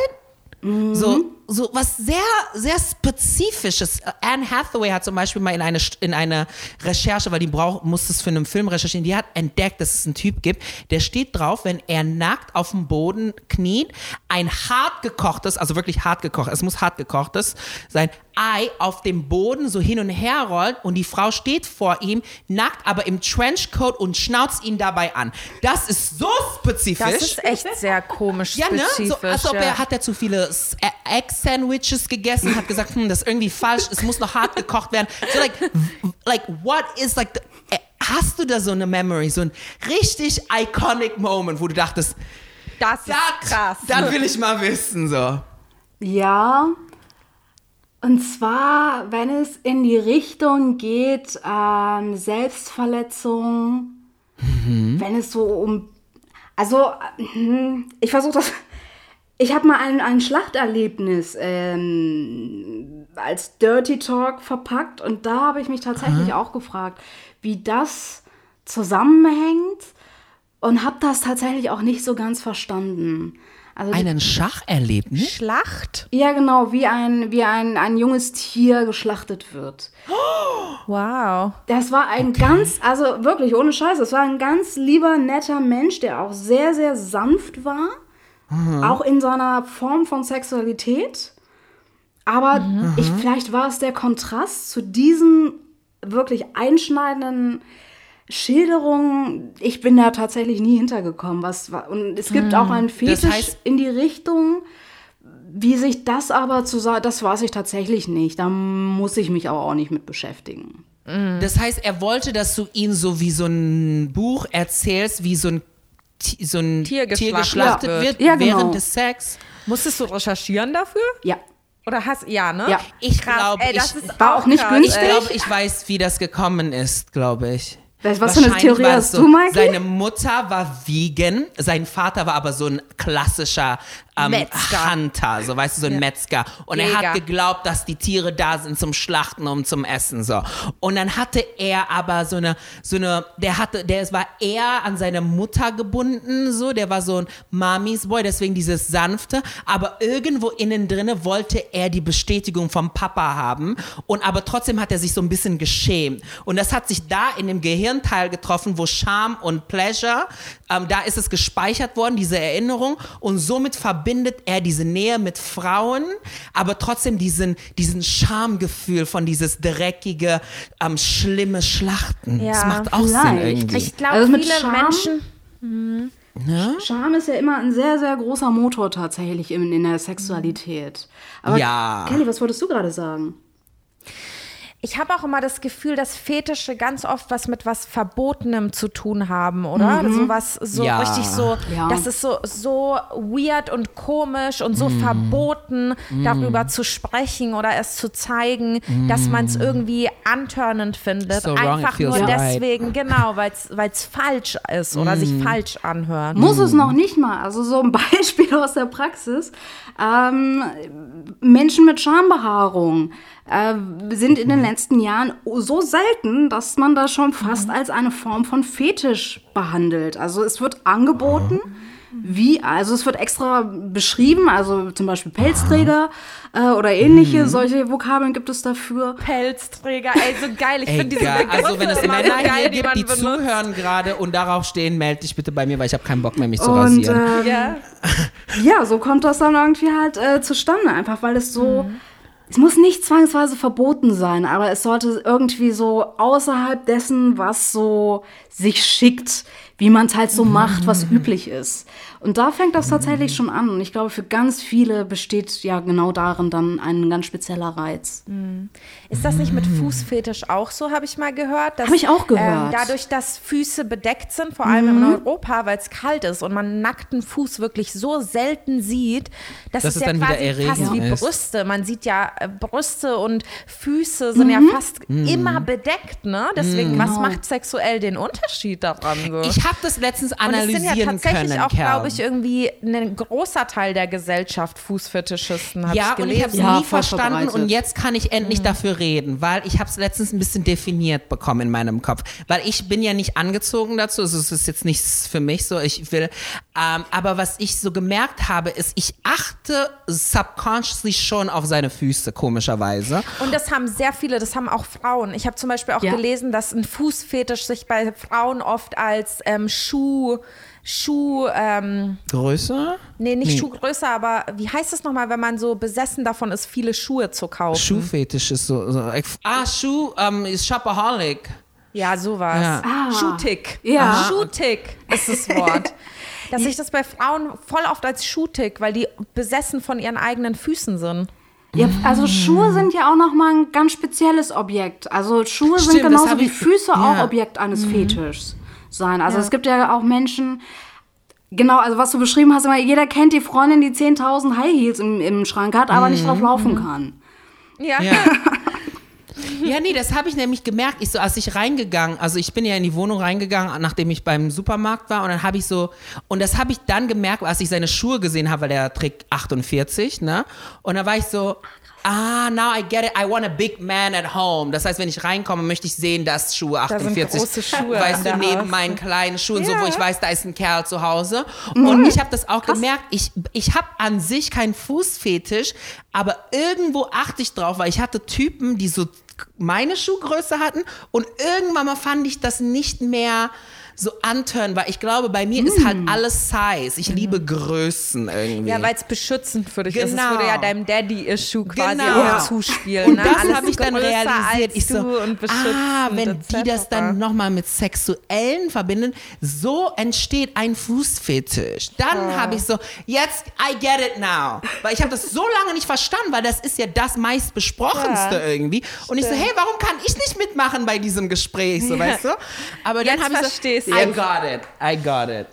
Speaker 2: So, so was sehr, sehr Spezifisches. Anne Hathaway hat zum Beispiel mal in eine, in eine Recherche, weil die braucht, muss es für einen Film recherchieren, die hat entdeckt, dass es einen Typ gibt, der steht drauf, wenn er nackt auf dem Boden kniet, ein hart gekochtes, also wirklich hart gekocht, es muss hart gekochtes sein, Ei auf dem Boden so hin und her rollt und die Frau steht vor ihm, nackt, aber im Trenchcoat und schnauzt ihn dabei an. Das ist so spezifisch.
Speaker 1: Das ist echt sehr komisch [LAUGHS]
Speaker 2: Ja, ne?
Speaker 1: spezifisch.
Speaker 2: So, als ob
Speaker 1: ja.
Speaker 2: er hat er zu viele S- Ä- Egg-Sandwiches gegessen, hat gesagt, hm, das ist irgendwie falsch, es muss noch hart gekocht werden. So like, like what is like, the, äh, hast du da so eine Memory, so ein richtig iconic Moment, wo du dachtest,
Speaker 1: das ist
Speaker 2: das,
Speaker 1: krass.
Speaker 2: das will ich mal wissen, so.
Speaker 3: Ja. Und zwar, wenn es in die Richtung geht, ähm, Selbstverletzung, wenn es so um. Also, hm, ich versuche das. Ich habe mal ein, ein Schlachterlebnis ähm, als Dirty Talk verpackt und da habe ich mich tatsächlich auch gefragt, wie das zusammenhängt und habe das tatsächlich auch nicht so ganz verstanden. Also
Speaker 2: Einen Schacherlebnis?
Speaker 1: Schlacht?
Speaker 3: ja, genau, wie ein, wie ein, ein junges Tier geschlachtet wird. [GASPS]
Speaker 1: Wow.
Speaker 3: Das war ein ganz, also wirklich, ohne Scheiß, das war ein ganz lieber, netter Mensch, der auch sehr, sehr sanft war. Auch in seiner Form von Sexualität. Aber ich, vielleicht war es der Kontrast zu diesen wirklich einschneidenden Schilderungen. Ich bin da tatsächlich nie hintergekommen. Was, war- und es gibt auch einen Fetisch
Speaker 2: heißt-
Speaker 3: in die Richtung. Wie sich das aber zu sagen, das weiß ich tatsächlich nicht. Da muss ich mich aber auch nicht mit beschäftigen.
Speaker 2: Das heißt, er wollte, dass du ihn so wie so ein Buch erzählst, wie so ein, so ein
Speaker 1: Tier
Speaker 2: Tier
Speaker 1: geschlachtet
Speaker 2: geschlachtet
Speaker 1: wird.
Speaker 3: Ja, genau.
Speaker 2: während des Sex.
Speaker 1: Musstest du recherchieren dafür?
Speaker 3: Ja.
Speaker 1: Oder hast ja, ne?
Speaker 3: Ja.
Speaker 2: Ich glaube, ich-
Speaker 1: ist
Speaker 3: War auch nicht
Speaker 1: krass,
Speaker 3: günstig.
Speaker 2: Ich glaube, ich weiß, wie das gekommen ist, glaube ich.
Speaker 3: Was- für eine
Speaker 2: Wahrscheinlich
Speaker 3: Theorie hast du, Mikey?
Speaker 2: Seine Mutter war vegan, sein Vater war aber so ein klassischer ähm,
Speaker 1: Metzger.
Speaker 2: Hunter, so weißt du, so ein Metzger. Und er
Speaker 1: Jäger.
Speaker 2: hat geglaubt, dass die Tiere da sind zum Schlachten und zum Essen so. Und dann hatte er aber so eine, so eine, der hatte, der war eher an seine Mutter gebunden, so, der war so ein Mamis Boy, deswegen dieses sanfte. Aber irgendwo innen drinne wollte er die Bestätigung vom Papa haben und aber trotzdem hat er sich so ein bisschen geschämt. Und das hat sich da in dem Gehirnteil getroffen, wo Scham und Pleasure, ähm, da ist es gespeichert worden, diese Erinnerung. Und somit verbindet er diese Nähe mit Frauen, aber trotzdem diesen, diesen Schamgefühl von dieses dreckige, ähm, schlimme Schlachten. das
Speaker 1: Ja,
Speaker 2: macht auch Sinn
Speaker 3: vielleicht.
Speaker 2: irgendwie.
Speaker 1: Ich glaube,
Speaker 3: Also mit
Speaker 1: viele
Speaker 3: Scham-
Speaker 1: Menschen.
Speaker 3: Scham ist ja immer ein sehr, sehr großer Motor tatsächlich in, in der Sexualität. Aber
Speaker 2: Ja.
Speaker 3: Kelly, was wolltest du gerade sagen?
Speaker 1: Ich habe auch immer das Gefühl, dass Fetische ganz oft was mit was Verbotenem zu tun haben, oder?
Speaker 3: Mhm.
Speaker 1: So was so
Speaker 2: Ja.
Speaker 1: richtig so,
Speaker 3: Ja.
Speaker 1: das ist so, so weird und komisch und so verboten, darüber zu sprechen oder es zu zeigen, dass man es irgendwie antörnend findet.
Speaker 2: So
Speaker 1: Einfach nur
Speaker 2: right.
Speaker 1: deswegen, genau, weil es falsch ist oder sich falsch anhört.
Speaker 3: Muss es noch nicht mal. Also so ein [LAUGHS] Beispiel aus der Praxis. Ähm, Menschen mit Schambehaarung äh, sind in den letzten Jahren so selten, dass man das schon fast als eine Form von Fetisch behandelt. Also es wird angeboten. Wie, also es wird extra beschrieben, also zum Beispiel Pelzträger äh, oder ähnliche, solche Vokabeln gibt es dafür.
Speaker 1: Pelzträger, ey, so geil. Ich finde diese
Speaker 2: geil.
Speaker 1: Begriffe
Speaker 2: Also wenn es Männer
Speaker 1: geil,
Speaker 2: hier
Speaker 1: die
Speaker 2: gibt, die
Speaker 1: benutzt.
Speaker 2: zuhören gerade und darauf stehen, melde dich bitte bei mir, weil ich habe keinen Bock mehr, mich zu
Speaker 3: Und
Speaker 2: rasieren.
Speaker 3: ähm,
Speaker 1: Ja. [LAUGHS]
Speaker 3: ja, so kommt das dann irgendwie halt äh, zustande, einfach weil es so. Es muss nicht zwangsweise verboten sein, aber es sollte irgendwie so außerhalb dessen, was so sich schickt, wie man es halt so macht, was üblich ist. Und da fängt das tatsächlich schon an. Und ich glaube, für ganz viele besteht ja genau darin dann ein ganz spezieller Reiz.
Speaker 1: Ist das nicht mit Fußfetisch auch so, habe ich mal gehört? Dass,
Speaker 3: Hab ich auch gehört.
Speaker 1: Ähm, dadurch, dass Füße bedeckt sind, vor allem in Europa, weil es kalt ist und man einen nackten Fuß wirklich so selten sieht, dass
Speaker 2: Dass
Speaker 1: es ja
Speaker 2: dann wieder
Speaker 1: quasi
Speaker 2: erregend
Speaker 1: fast wie
Speaker 2: ist.
Speaker 1: Brüste. Man sieht ja äh, Brüste und Füße sind ja fast immer bedeckt, ne? Deswegen, was macht sexuell den Unterschied daran? So?
Speaker 2: Ich habe das letztens
Speaker 1: und es sind
Speaker 2: analysieren
Speaker 1: ja tatsächlich
Speaker 2: können,
Speaker 1: auch,
Speaker 2: Kerl.
Speaker 1: glaube ich, irgendwie ein großer Teil der Gesellschaft Fußfetischisten, habe
Speaker 2: Ja,
Speaker 1: ich
Speaker 2: und ich habe es
Speaker 1: gelesen.
Speaker 3: Ja,
Speaker 2: nie verstanden und jetzt kann ich endlich dafür reden, weil ich habe es letztens ein bisschen definiert bekommen in meinem Kopf. Weil ich bin ja nicht angezogen dazu, also es ist jetzt nichts für mich so, ich will, ähm, aber was ich so gemerkt habe, ist, ich achte subconsciously schon auf seine Füße, komischerweise.
Speaker 1: Und das haben sehr viele, das haben auch Frauen. Ich habe zum Beispiel auch
Speaker 3: Ja.
Speaker 1: gelesen, dass ein Fußfetisch sich bei Frauen oft als ähm, Schuh, Schuh, ähm,
Speaker 2: Größe?
Speaker 1: nee, nicht
Speaker 2: Nee.
Speaker 1: Schuhgröße, aber wie heißt es nochmal, wenn man so besessen davon ist, viele Schuhe zu kaufen?
Speaker 2: Schuhfetisch ist so, so ah, Schuh, ähm, ist Shopaholic.
Speaker 1: Ja, sowas.
Speaker 2: Ja.
Speaker 3: Ah.
Speaker 1: Schuhtick.
Speaker 3: Ja.
Speaker 1: Schuhtick ist das Wort. [LAUGHS] Dass sich das bei Frauen voll oft als Schuhtick, weil die besessen von ihren eigenen Füßen sind.
Speaker 3: Ja, also Schuhe sind ja auch noch mal ein ganz spezielles Objekt. Also Schuhe sind
Speaker 2: Stimmt, das
Speaker 3: genauso wie
Speaker 2: ich-
Speaker 3: Füße
Speaker 2: ja.
Speaker 3: auch Objekt eines Fetischs sein. Also es gibt ja auch Menschen, genau, also was du beschrieben hast, immer, jeder kennt die Freundin, die 10.000 High Heels im, im Schrank hat, aber nicht drauf laufen kann.
Speaker 1: Ja.
Speaker 2: Ja. [LAUGHS] Ja, nee, das habe ich nämlich gemerkt. Ich so, als ich reingegangen, also ich bin ja in die Wohnung reingegangen, nachdem ich beim Supermarkt war und dann habe ich so, und das habe ich dann gemerkt, als ich seine Schuhe gesehen habe, weil der trägt 48, ne? Und da war ich so, ah, now I get it, I want a big man at home. Das heißt, wenn ich reinkomme, möchte ich sehen, dass Schuhe
Speaker 1: sind
Speaker 2: 48,
Speaker 1: große Schuhe
Speaker 2: weißt du, neben
Speaker 1: Haus.
Speaker 2: meinen kleinen Schuhen, so wo ich weiß, da ist ein Kerl zu Hause. Und ich habe das auch gemerkt, ich, ich habe an sich keinen Fußfetisch, aber irgendwo achte ich drauf, weil ich hatte Typen, die so meine Schuhgröße hatten und irgendwann mal fand ich das nicht mehr so antören, weil ich glaube, bei mir ist halt alles Size. Ich liebe Größen irgendwie.
Speaker 1: Ja, weil es beschützend für dich ist. Es
Speaker 2: Genau.
Speaker 1: würde ja deinem Daddy-Issue quasi
Speaker 2: Genau.
Speaker 1: auch zuspielen.
Speaker 2: Und
Speaker 1: ne?
Speaker 2: das habe ich dann realisiert. Ich so, ah, wenn die das dann nochmal mit Sexuellen verbinden, so entsteht ein Fußfetisch. Dann habe ich so, jetzt, I get it now. Weil ich habe das so lange nicht verstanden, weil das ist ja das meistbesprochenste
Speaker 1: Ja.
Speaker 2: irgendwie. Und ich so, hey, warum kann ich nicht mitmachen bei diesem Gespräch, so, weißt du? Aber dann habe ich so, I got it, I got it.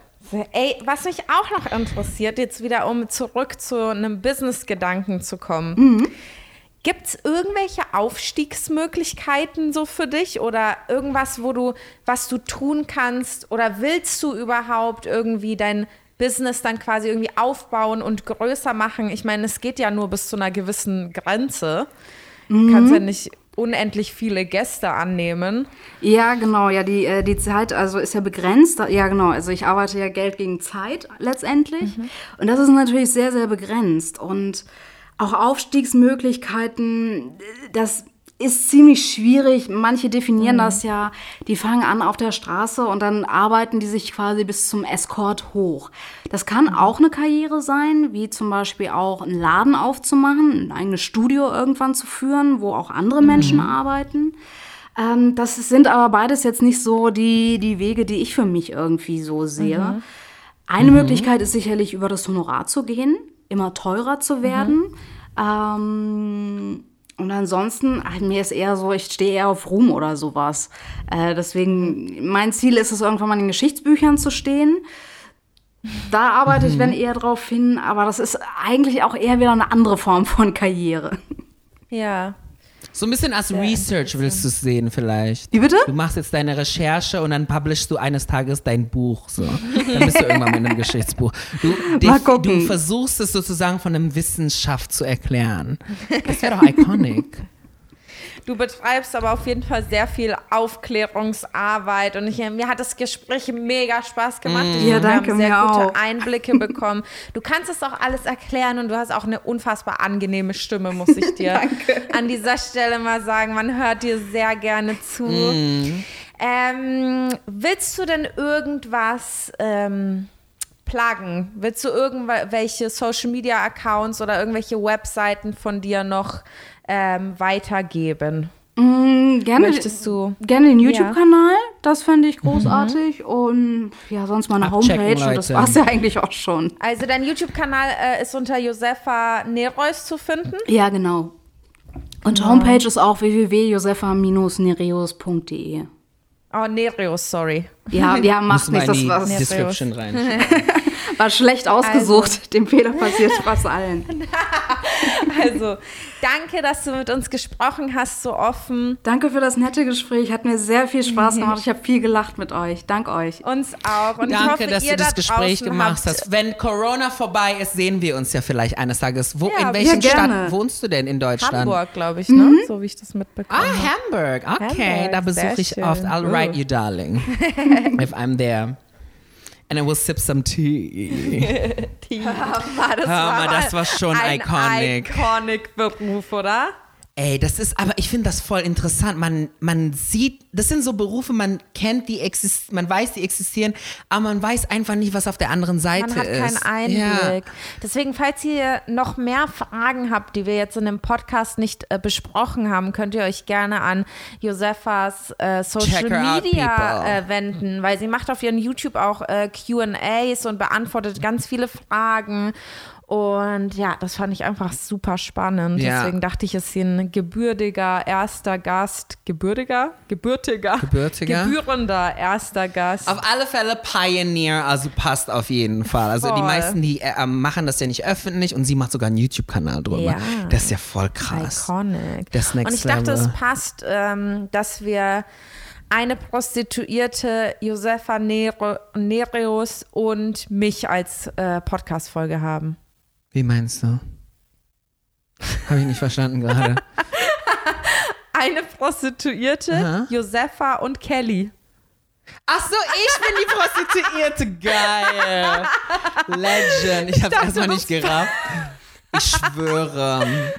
Speaker 1: Ey, was mich auch noch interessiert, jetzt wieder um zurück zu einem Business-Gedanken zu kommen.
Speaker 2: Mhm.
Speaker 1: Gibt es irgendwelche Aufstiegsmöglichkeiten so für dich oder irgendwas, wo du, was du tun kannst oder willst du überhaupt irgendwie dein Business dann quasi irgendwie aufbauen und größer machen? Ich meine, es geht ja nur bis zu einer gewissen Grenze. Du kannst ja nicht unendlich viele Gäste annehmen.
Speaker 3: Ja, genau, ja, die, äh, die Zeit also ist ja begrenzt. Ja, genau, also ich arbeite ja Geld gegen Zeit letztendlich. Und das ist natürlich sehr, sehr begrenzt. Und auch Aufstiegsmöglichkeiten, das ist ziemlich schwierig. Manche definieren das ja, die fangen an auf der Straße und dann arbeiten die sich quasi bis zum Escort hoch. Das kann auch eine Karriere sein, wie zum Beispiel auch einen Laden aufzumachen, ein eigenes Studio irgendwann zu führen, wo auch andere Menschen arbeiten. Ähm, das sind aber beides jetzt nicht so die, die Wege, die ich für mich irgendwie so sehe. Eine Möglichkeit ist sicherlich, über das Honorar zu gehen, immer teurer zu werden. Ähm, und ansonsten, ach, mir ist eher so, ich stehe eher auf Ruhm oder sowas. Äh, deswegen, mein Ziel ist es, irgendwann mal in Geschichtsbüchern zu stehen. Da arbeite ich, wenn eher drauf hin, aber das ist eigentlich auch eher wieder eine andere Form von Karriere.
Speaker 1: Ja.
Speaker 2: So ein bisschen als Research willst du es sehen vielleicht.
Speaker 3: Wie bitte?
Speaker 2: Du machst jetzt deine Recherche und dann publishst du eines Tages dein Buch. So. Dann bist du irgendwann mit einem Geschichtsbuch. Du, [LAUGHS]
Speaker 3: gucken.
Speaker 2: du versuchst es sozusagen von einem Wissenschaft zu erklären. Das wäre doch iconic.
Speaker 1: Du betreibst aber auf jeden Fall sehr viel Aufklärungsarbeit und ich, mir hat das Gespräch mega Spaß gemacht. Ich
Speaker 3: Ja,
Speaker 1: finde, wir
Speaker 3: danke,
Speaker 1: haben sehr gute
Speaker 3: auch. [LAUGHS]
Speaker 1: Einblicke bekommen. Du kannst es auch alles erklären und du hast auch eine unfassbar angenehme Stimme, muss ich dir [LAUGHS] an dieser Stelle mal sagen. Man hört dir sehr gerne zu. Ähm, willst du denn irgendwas ähm, pluggen? Willst du irgendwelche Social Media Accounts oder irgendwelche Webseiten von dir noch ähm, weitergeben?
Speaker 3: Mm, gerne,
Speaker 1: Möchtest du?
Speaker 3: gerne den YouTube-Kanal, das fände ich großartig. Und ja, sonst meine
Speaker 2: Abchecken,
Speaker 3: Homepage und das
Speaker 2: Leute.
Speaker 3: war es ja eigentlich auch schon.
Speaker 1: Also dein YouTube-Kanal äh, ist unter Josefa Nereus zu finden.
Speaker 3: Ja, genau. Und Homepage ist auch www.josefa-nereus.de.
Speaker 1: Oh, Nereus, sorry.
Speaker 3: Ja, ja, macht nichts,
Speaker 2: in
Speaker 3: das
Speaker 2: die
Speaker 3: war,
Speaker 2: Description rein. [LAUGHS]
Speaker 3: war schlecht ausgesucht. Dem Fehler passiert fast allen. [LAUGHS]
Speaker 1: Also, danke, dass du mit uns gesprochen hast, so offen.
Speaker 3: Danke für das nette Gespräch, hat mir sehr viel Spaß gemacht. Ich habe viel gelacht mit euch. Dank euch.
Speaker 1: Uns auch. Und ich
Speaker 2: Danke,
Speaker 1: hoffe,
Speaker 2: dass
Speaker 1: ihr
Speaker 2: du das
Speaker 1: da
Speaker 2: Gespräch gemacht
Speaker 1: habt-
Speaker 2: hast. Wenn Corona vorbei ist, sehen wir uns ja vielleicht eines Tages. Wo,
Speaker 1: Ja,
Speaker 2: in welcher
Speaker 3: ja, gerne.
Speaker 2: Stadt wohnst du denn in Deutschland?
Speaker 1: Hamburg, glaube ich, ne? So wie ich das mitbekomme.
Speaker 2: Ah, Hamburg. Okay,
Speaker 1: Hamburg,
Speaker 2: da besuche ich
Speaker 1: schön.
Speaker 2: oft. I'll write you, darling, [LAUGHS] if I'm there. And I will sip some tea. [LAUGHS]
Speaker 1: War das,
Speaker 2: Hör mal,
Speaker 1: aber
Speaker 2: das war schon
Speaker 1: ein
Speaker 2: iconic.
Speaker 1: iconic Beruf, oder?
Speaker 2: Ey, das ist, aber ich finde das voll interessant. Man, man sieht, das sind so Berufe, man kennt die, exist man weiß, die existieren, aber man weiß einfach nicht, was auf der anderen Seite
Speaker 1: Man hat
Speaker 2: ist.
Speaker 1: keinen Einblick. Deswegen, falls ihr noch mehr Fragen habt, die wir jetzt in dem Podcast nicht äh, besprochen haben, könnt ihr euch gerne an Josefas äh, Social
Speaker 2: Check her out,
Speaker 1: Media äh, wenden, weil sie macht auf ihren YouTube auch äh, Q&As und beantwortet ganz viele Fragen. Und ja, das fand ich einfach super spannend.
Speaker 2: Ja.
Speaker 1: Deswegen dachte ich, ist sie ein gebürtiger erster Gast. Gebürtiger? Gebürtiger?
Speaker 2: Gebürtiger?
Speaker 1: Gebührender erster Gast.
Speaker 2: Auf alle Fälle Pioneer, also passt auf jeden Fall. Also die
Speaker 1: Voll.
Speaker 2: meisten, die äh, machen das ja nicht öffentlich und sie macht sogar einen YouTube-Kanal drüber.
Speaker 1: Ja.
Speaker 2: Das ist ja voll krass.
Speaker 1: Iconic.
Speaker 2: Das Next
Speaker 1: Und ich dachte,
Speaker 2: Level.
Speaker 1: es passt, ähm, dass wir eine Prostituierte, Josefa Nere Nereus und mich als äh, Podcast-Folge haben.
Speaker 2: Wie meinst du? Habe ich nicht verstanden gerade. [LAUGHS]
Speaker 1: Eine Prostituierte,
Speaker 2: Aha.
Speaker 1: Josefa und Kelly.
Speaker 2: Ach so, ich bin die Prostituierte. Geil. [LAUGHS] Legend. Ich habe erstmal nicht gerafft. [LAUGHS] Ich schwöre. [LAUGHS]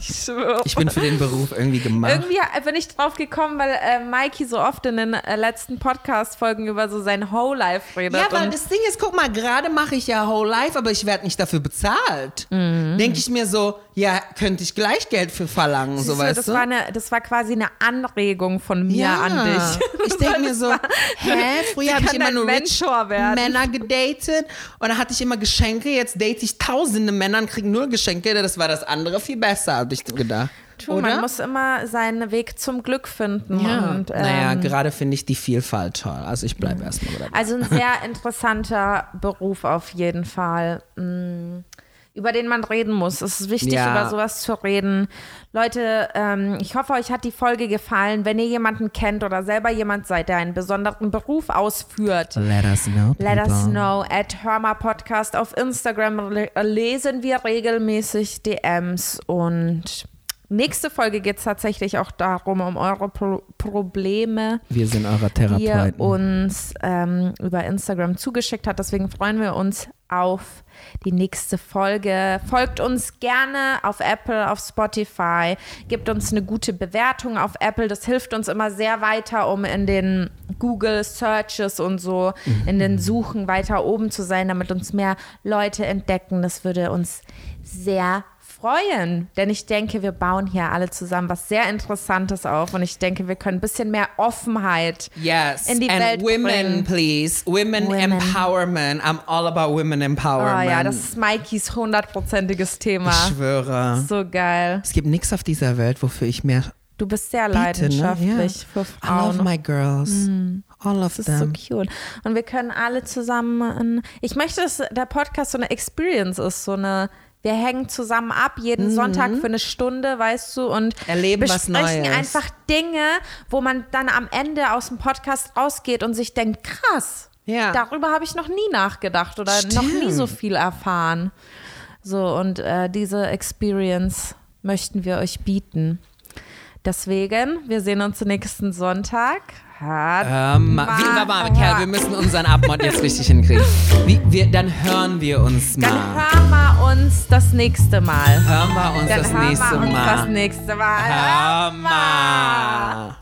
Speaker 1: Ich schwöre.
Speaker 2: Ich bin für den Beruf irgendwie gemacht.
Speaker 1: Irgendwie bin ich drauf gekommen, weil äh, Mikey so oft in den äh, letzten Podcast-Folgen über so sein Whole Life redet.
Speaker 2: Ja, weil das Ding ist, guck mal, gerade mache ich ja Whole Life, aber ich werde nicht dafür bezahlt.
Speaker 1: Mhm.
Speaker 2: Denke ich mir so, ja, könnte ich gleich Geld für verlangen, so
Speaker 1: Siehst du,
Speaker 2: weißt
Speaker 1: das,
Speaker 2: du?
Speaker 1: War eine, das war quasi eine Anregung von mir an dich.
Speaker 2: Ich denke [LAUGHS] mir so, hä, früher habe ich immer nur rich
Speaker 1: Mentor werden.
Speaker 2: Männer gedatet und da hatte ich immer Geschenke, jetzt date ich tausende Männer und kriege nur Geschenke, das war das andere viel besser, habe ich gedacht. Oder?
Speaker 1: man muss immer seinen Weg zum Glück finden.
Speaker 2: ja.
Speaker 1: Und, ähm,
Speaker 2: naja, gerade finde ich die Vielfalt toll. Also ich bleibe erstmal dabei.
Speaker 1: Also ein sehr interessanter Beruf auf jeden Fall, mm, über den man reden muss. Es ist wichtig,
Speaker 2: Ja.
Speaker 1: über sowas zu reden. Leute, ähm, ich hoffe, euch hat die Folge gefallen. Wenn ihr jemanden kennt oder selber jemand seid, der einen besonderen Beruf ausführt,
Speaker 2: Let us know.
Speaker 1: Let us
Speaker 2: people.
Speaker 1: know at Hörmer Podcast auf Instagram le- lesen wir regelmäßig DMs und nächste Folge geht es tatsächlich auch darum, um eure Pro Probleme,
Speaker 2: Wir sind eure
Speaker 1: die ihr
Speaker 2: Therapeuten.
Speaker 1: uns ähm, über Instagram zugeschickt habt. Deswegen freuen wir uns auf die nächste Folge. Folgt uns gerne auf Apple, auf Spotify. Gebt uns eine gute Bewertung auf Apple. Das hilft uns immer sehr weiter, um in den Google Searches und so, in den Suchen weiter oben zu sein, damit uns mehr Leute entdecken. Das würde uns sehr freuen, denn ich denke, wir bauen hier alle zusammen was sehr Interessantes auf und ich denke, wir können ein bisschen mehr Offenheit
Speaker 2: Yes.
Speaker 1: in die
Speaker 2: And
Speaker 1: Welt
Speaker 2: women,
Speaker 1: bringen.
Speaker 2: please. Women,
Speaker 1: Women.
Speaker 2: Empowerment. I'm all about women
Speaker 1: Oh
Speaker 2: empowerment.
Speaker 1: ja, das ist Mikes hundertprozentiges Thema.
Speaker 2: ich schwöre.
Speaker 1: So geil.
Speaker 2: Es gibt nichts auf dieser Welt, wofür ich mehr
Speaker 1: Du bist sehr
Speaker 2: biete. Ne?
Speaker 1: leidenschaftlich
Speaker 2: Ja.
Speaker 1: für
Speaker 2: I love
Speaker 1: Frauen.
Speaker 2: my girls. All of
Speaker 1: Das ist so
Speaker 2: them.
Speaker 1: cute. Und wir können alle zusammen. Ich möchte, dass der Podcast so eine Experience ist, so eine. Wir hängen zusammen ab jeden Sonntag für eine Stunde, weißt du, und
Speaker 2: Mhm. Erleben
Speaker 1: besprechen einfach Dinge, wo man dann am Ende aus dem Podcast rausgeht und sich denkt, krass,
Speaker 2: Ja.
Speaker 1: darüber habe ich noch nie nachgedacht oder noch nie
Speaker 2: Stimmt.
Speaker 1: so viel erfahren. So, und äh, diese Experience möchten wir euch bieten. Deswegen, wir sehen uns nächsten Sonntag. Hat
Speaker 2: Ähm, wie, warte mal, Kerl, wir müssen unseren Abmod jetzt richtig hinkriegen. Wie, wir, dann hören wir uns
Speaker 1: Dann
Speaker 2: mal.
Speaker 1: hören wir uns das nächste Mal.
Speaker 2: Hören wir uns
Speaker 1: Dann
Speaker 2: das
Speaker 1: hören
Speaker 2: nächste
Speaker 1: wir uns
Speaker 2: Mal.
Speaker 1: das nächste Mal.
Speaker 2: Hör mal.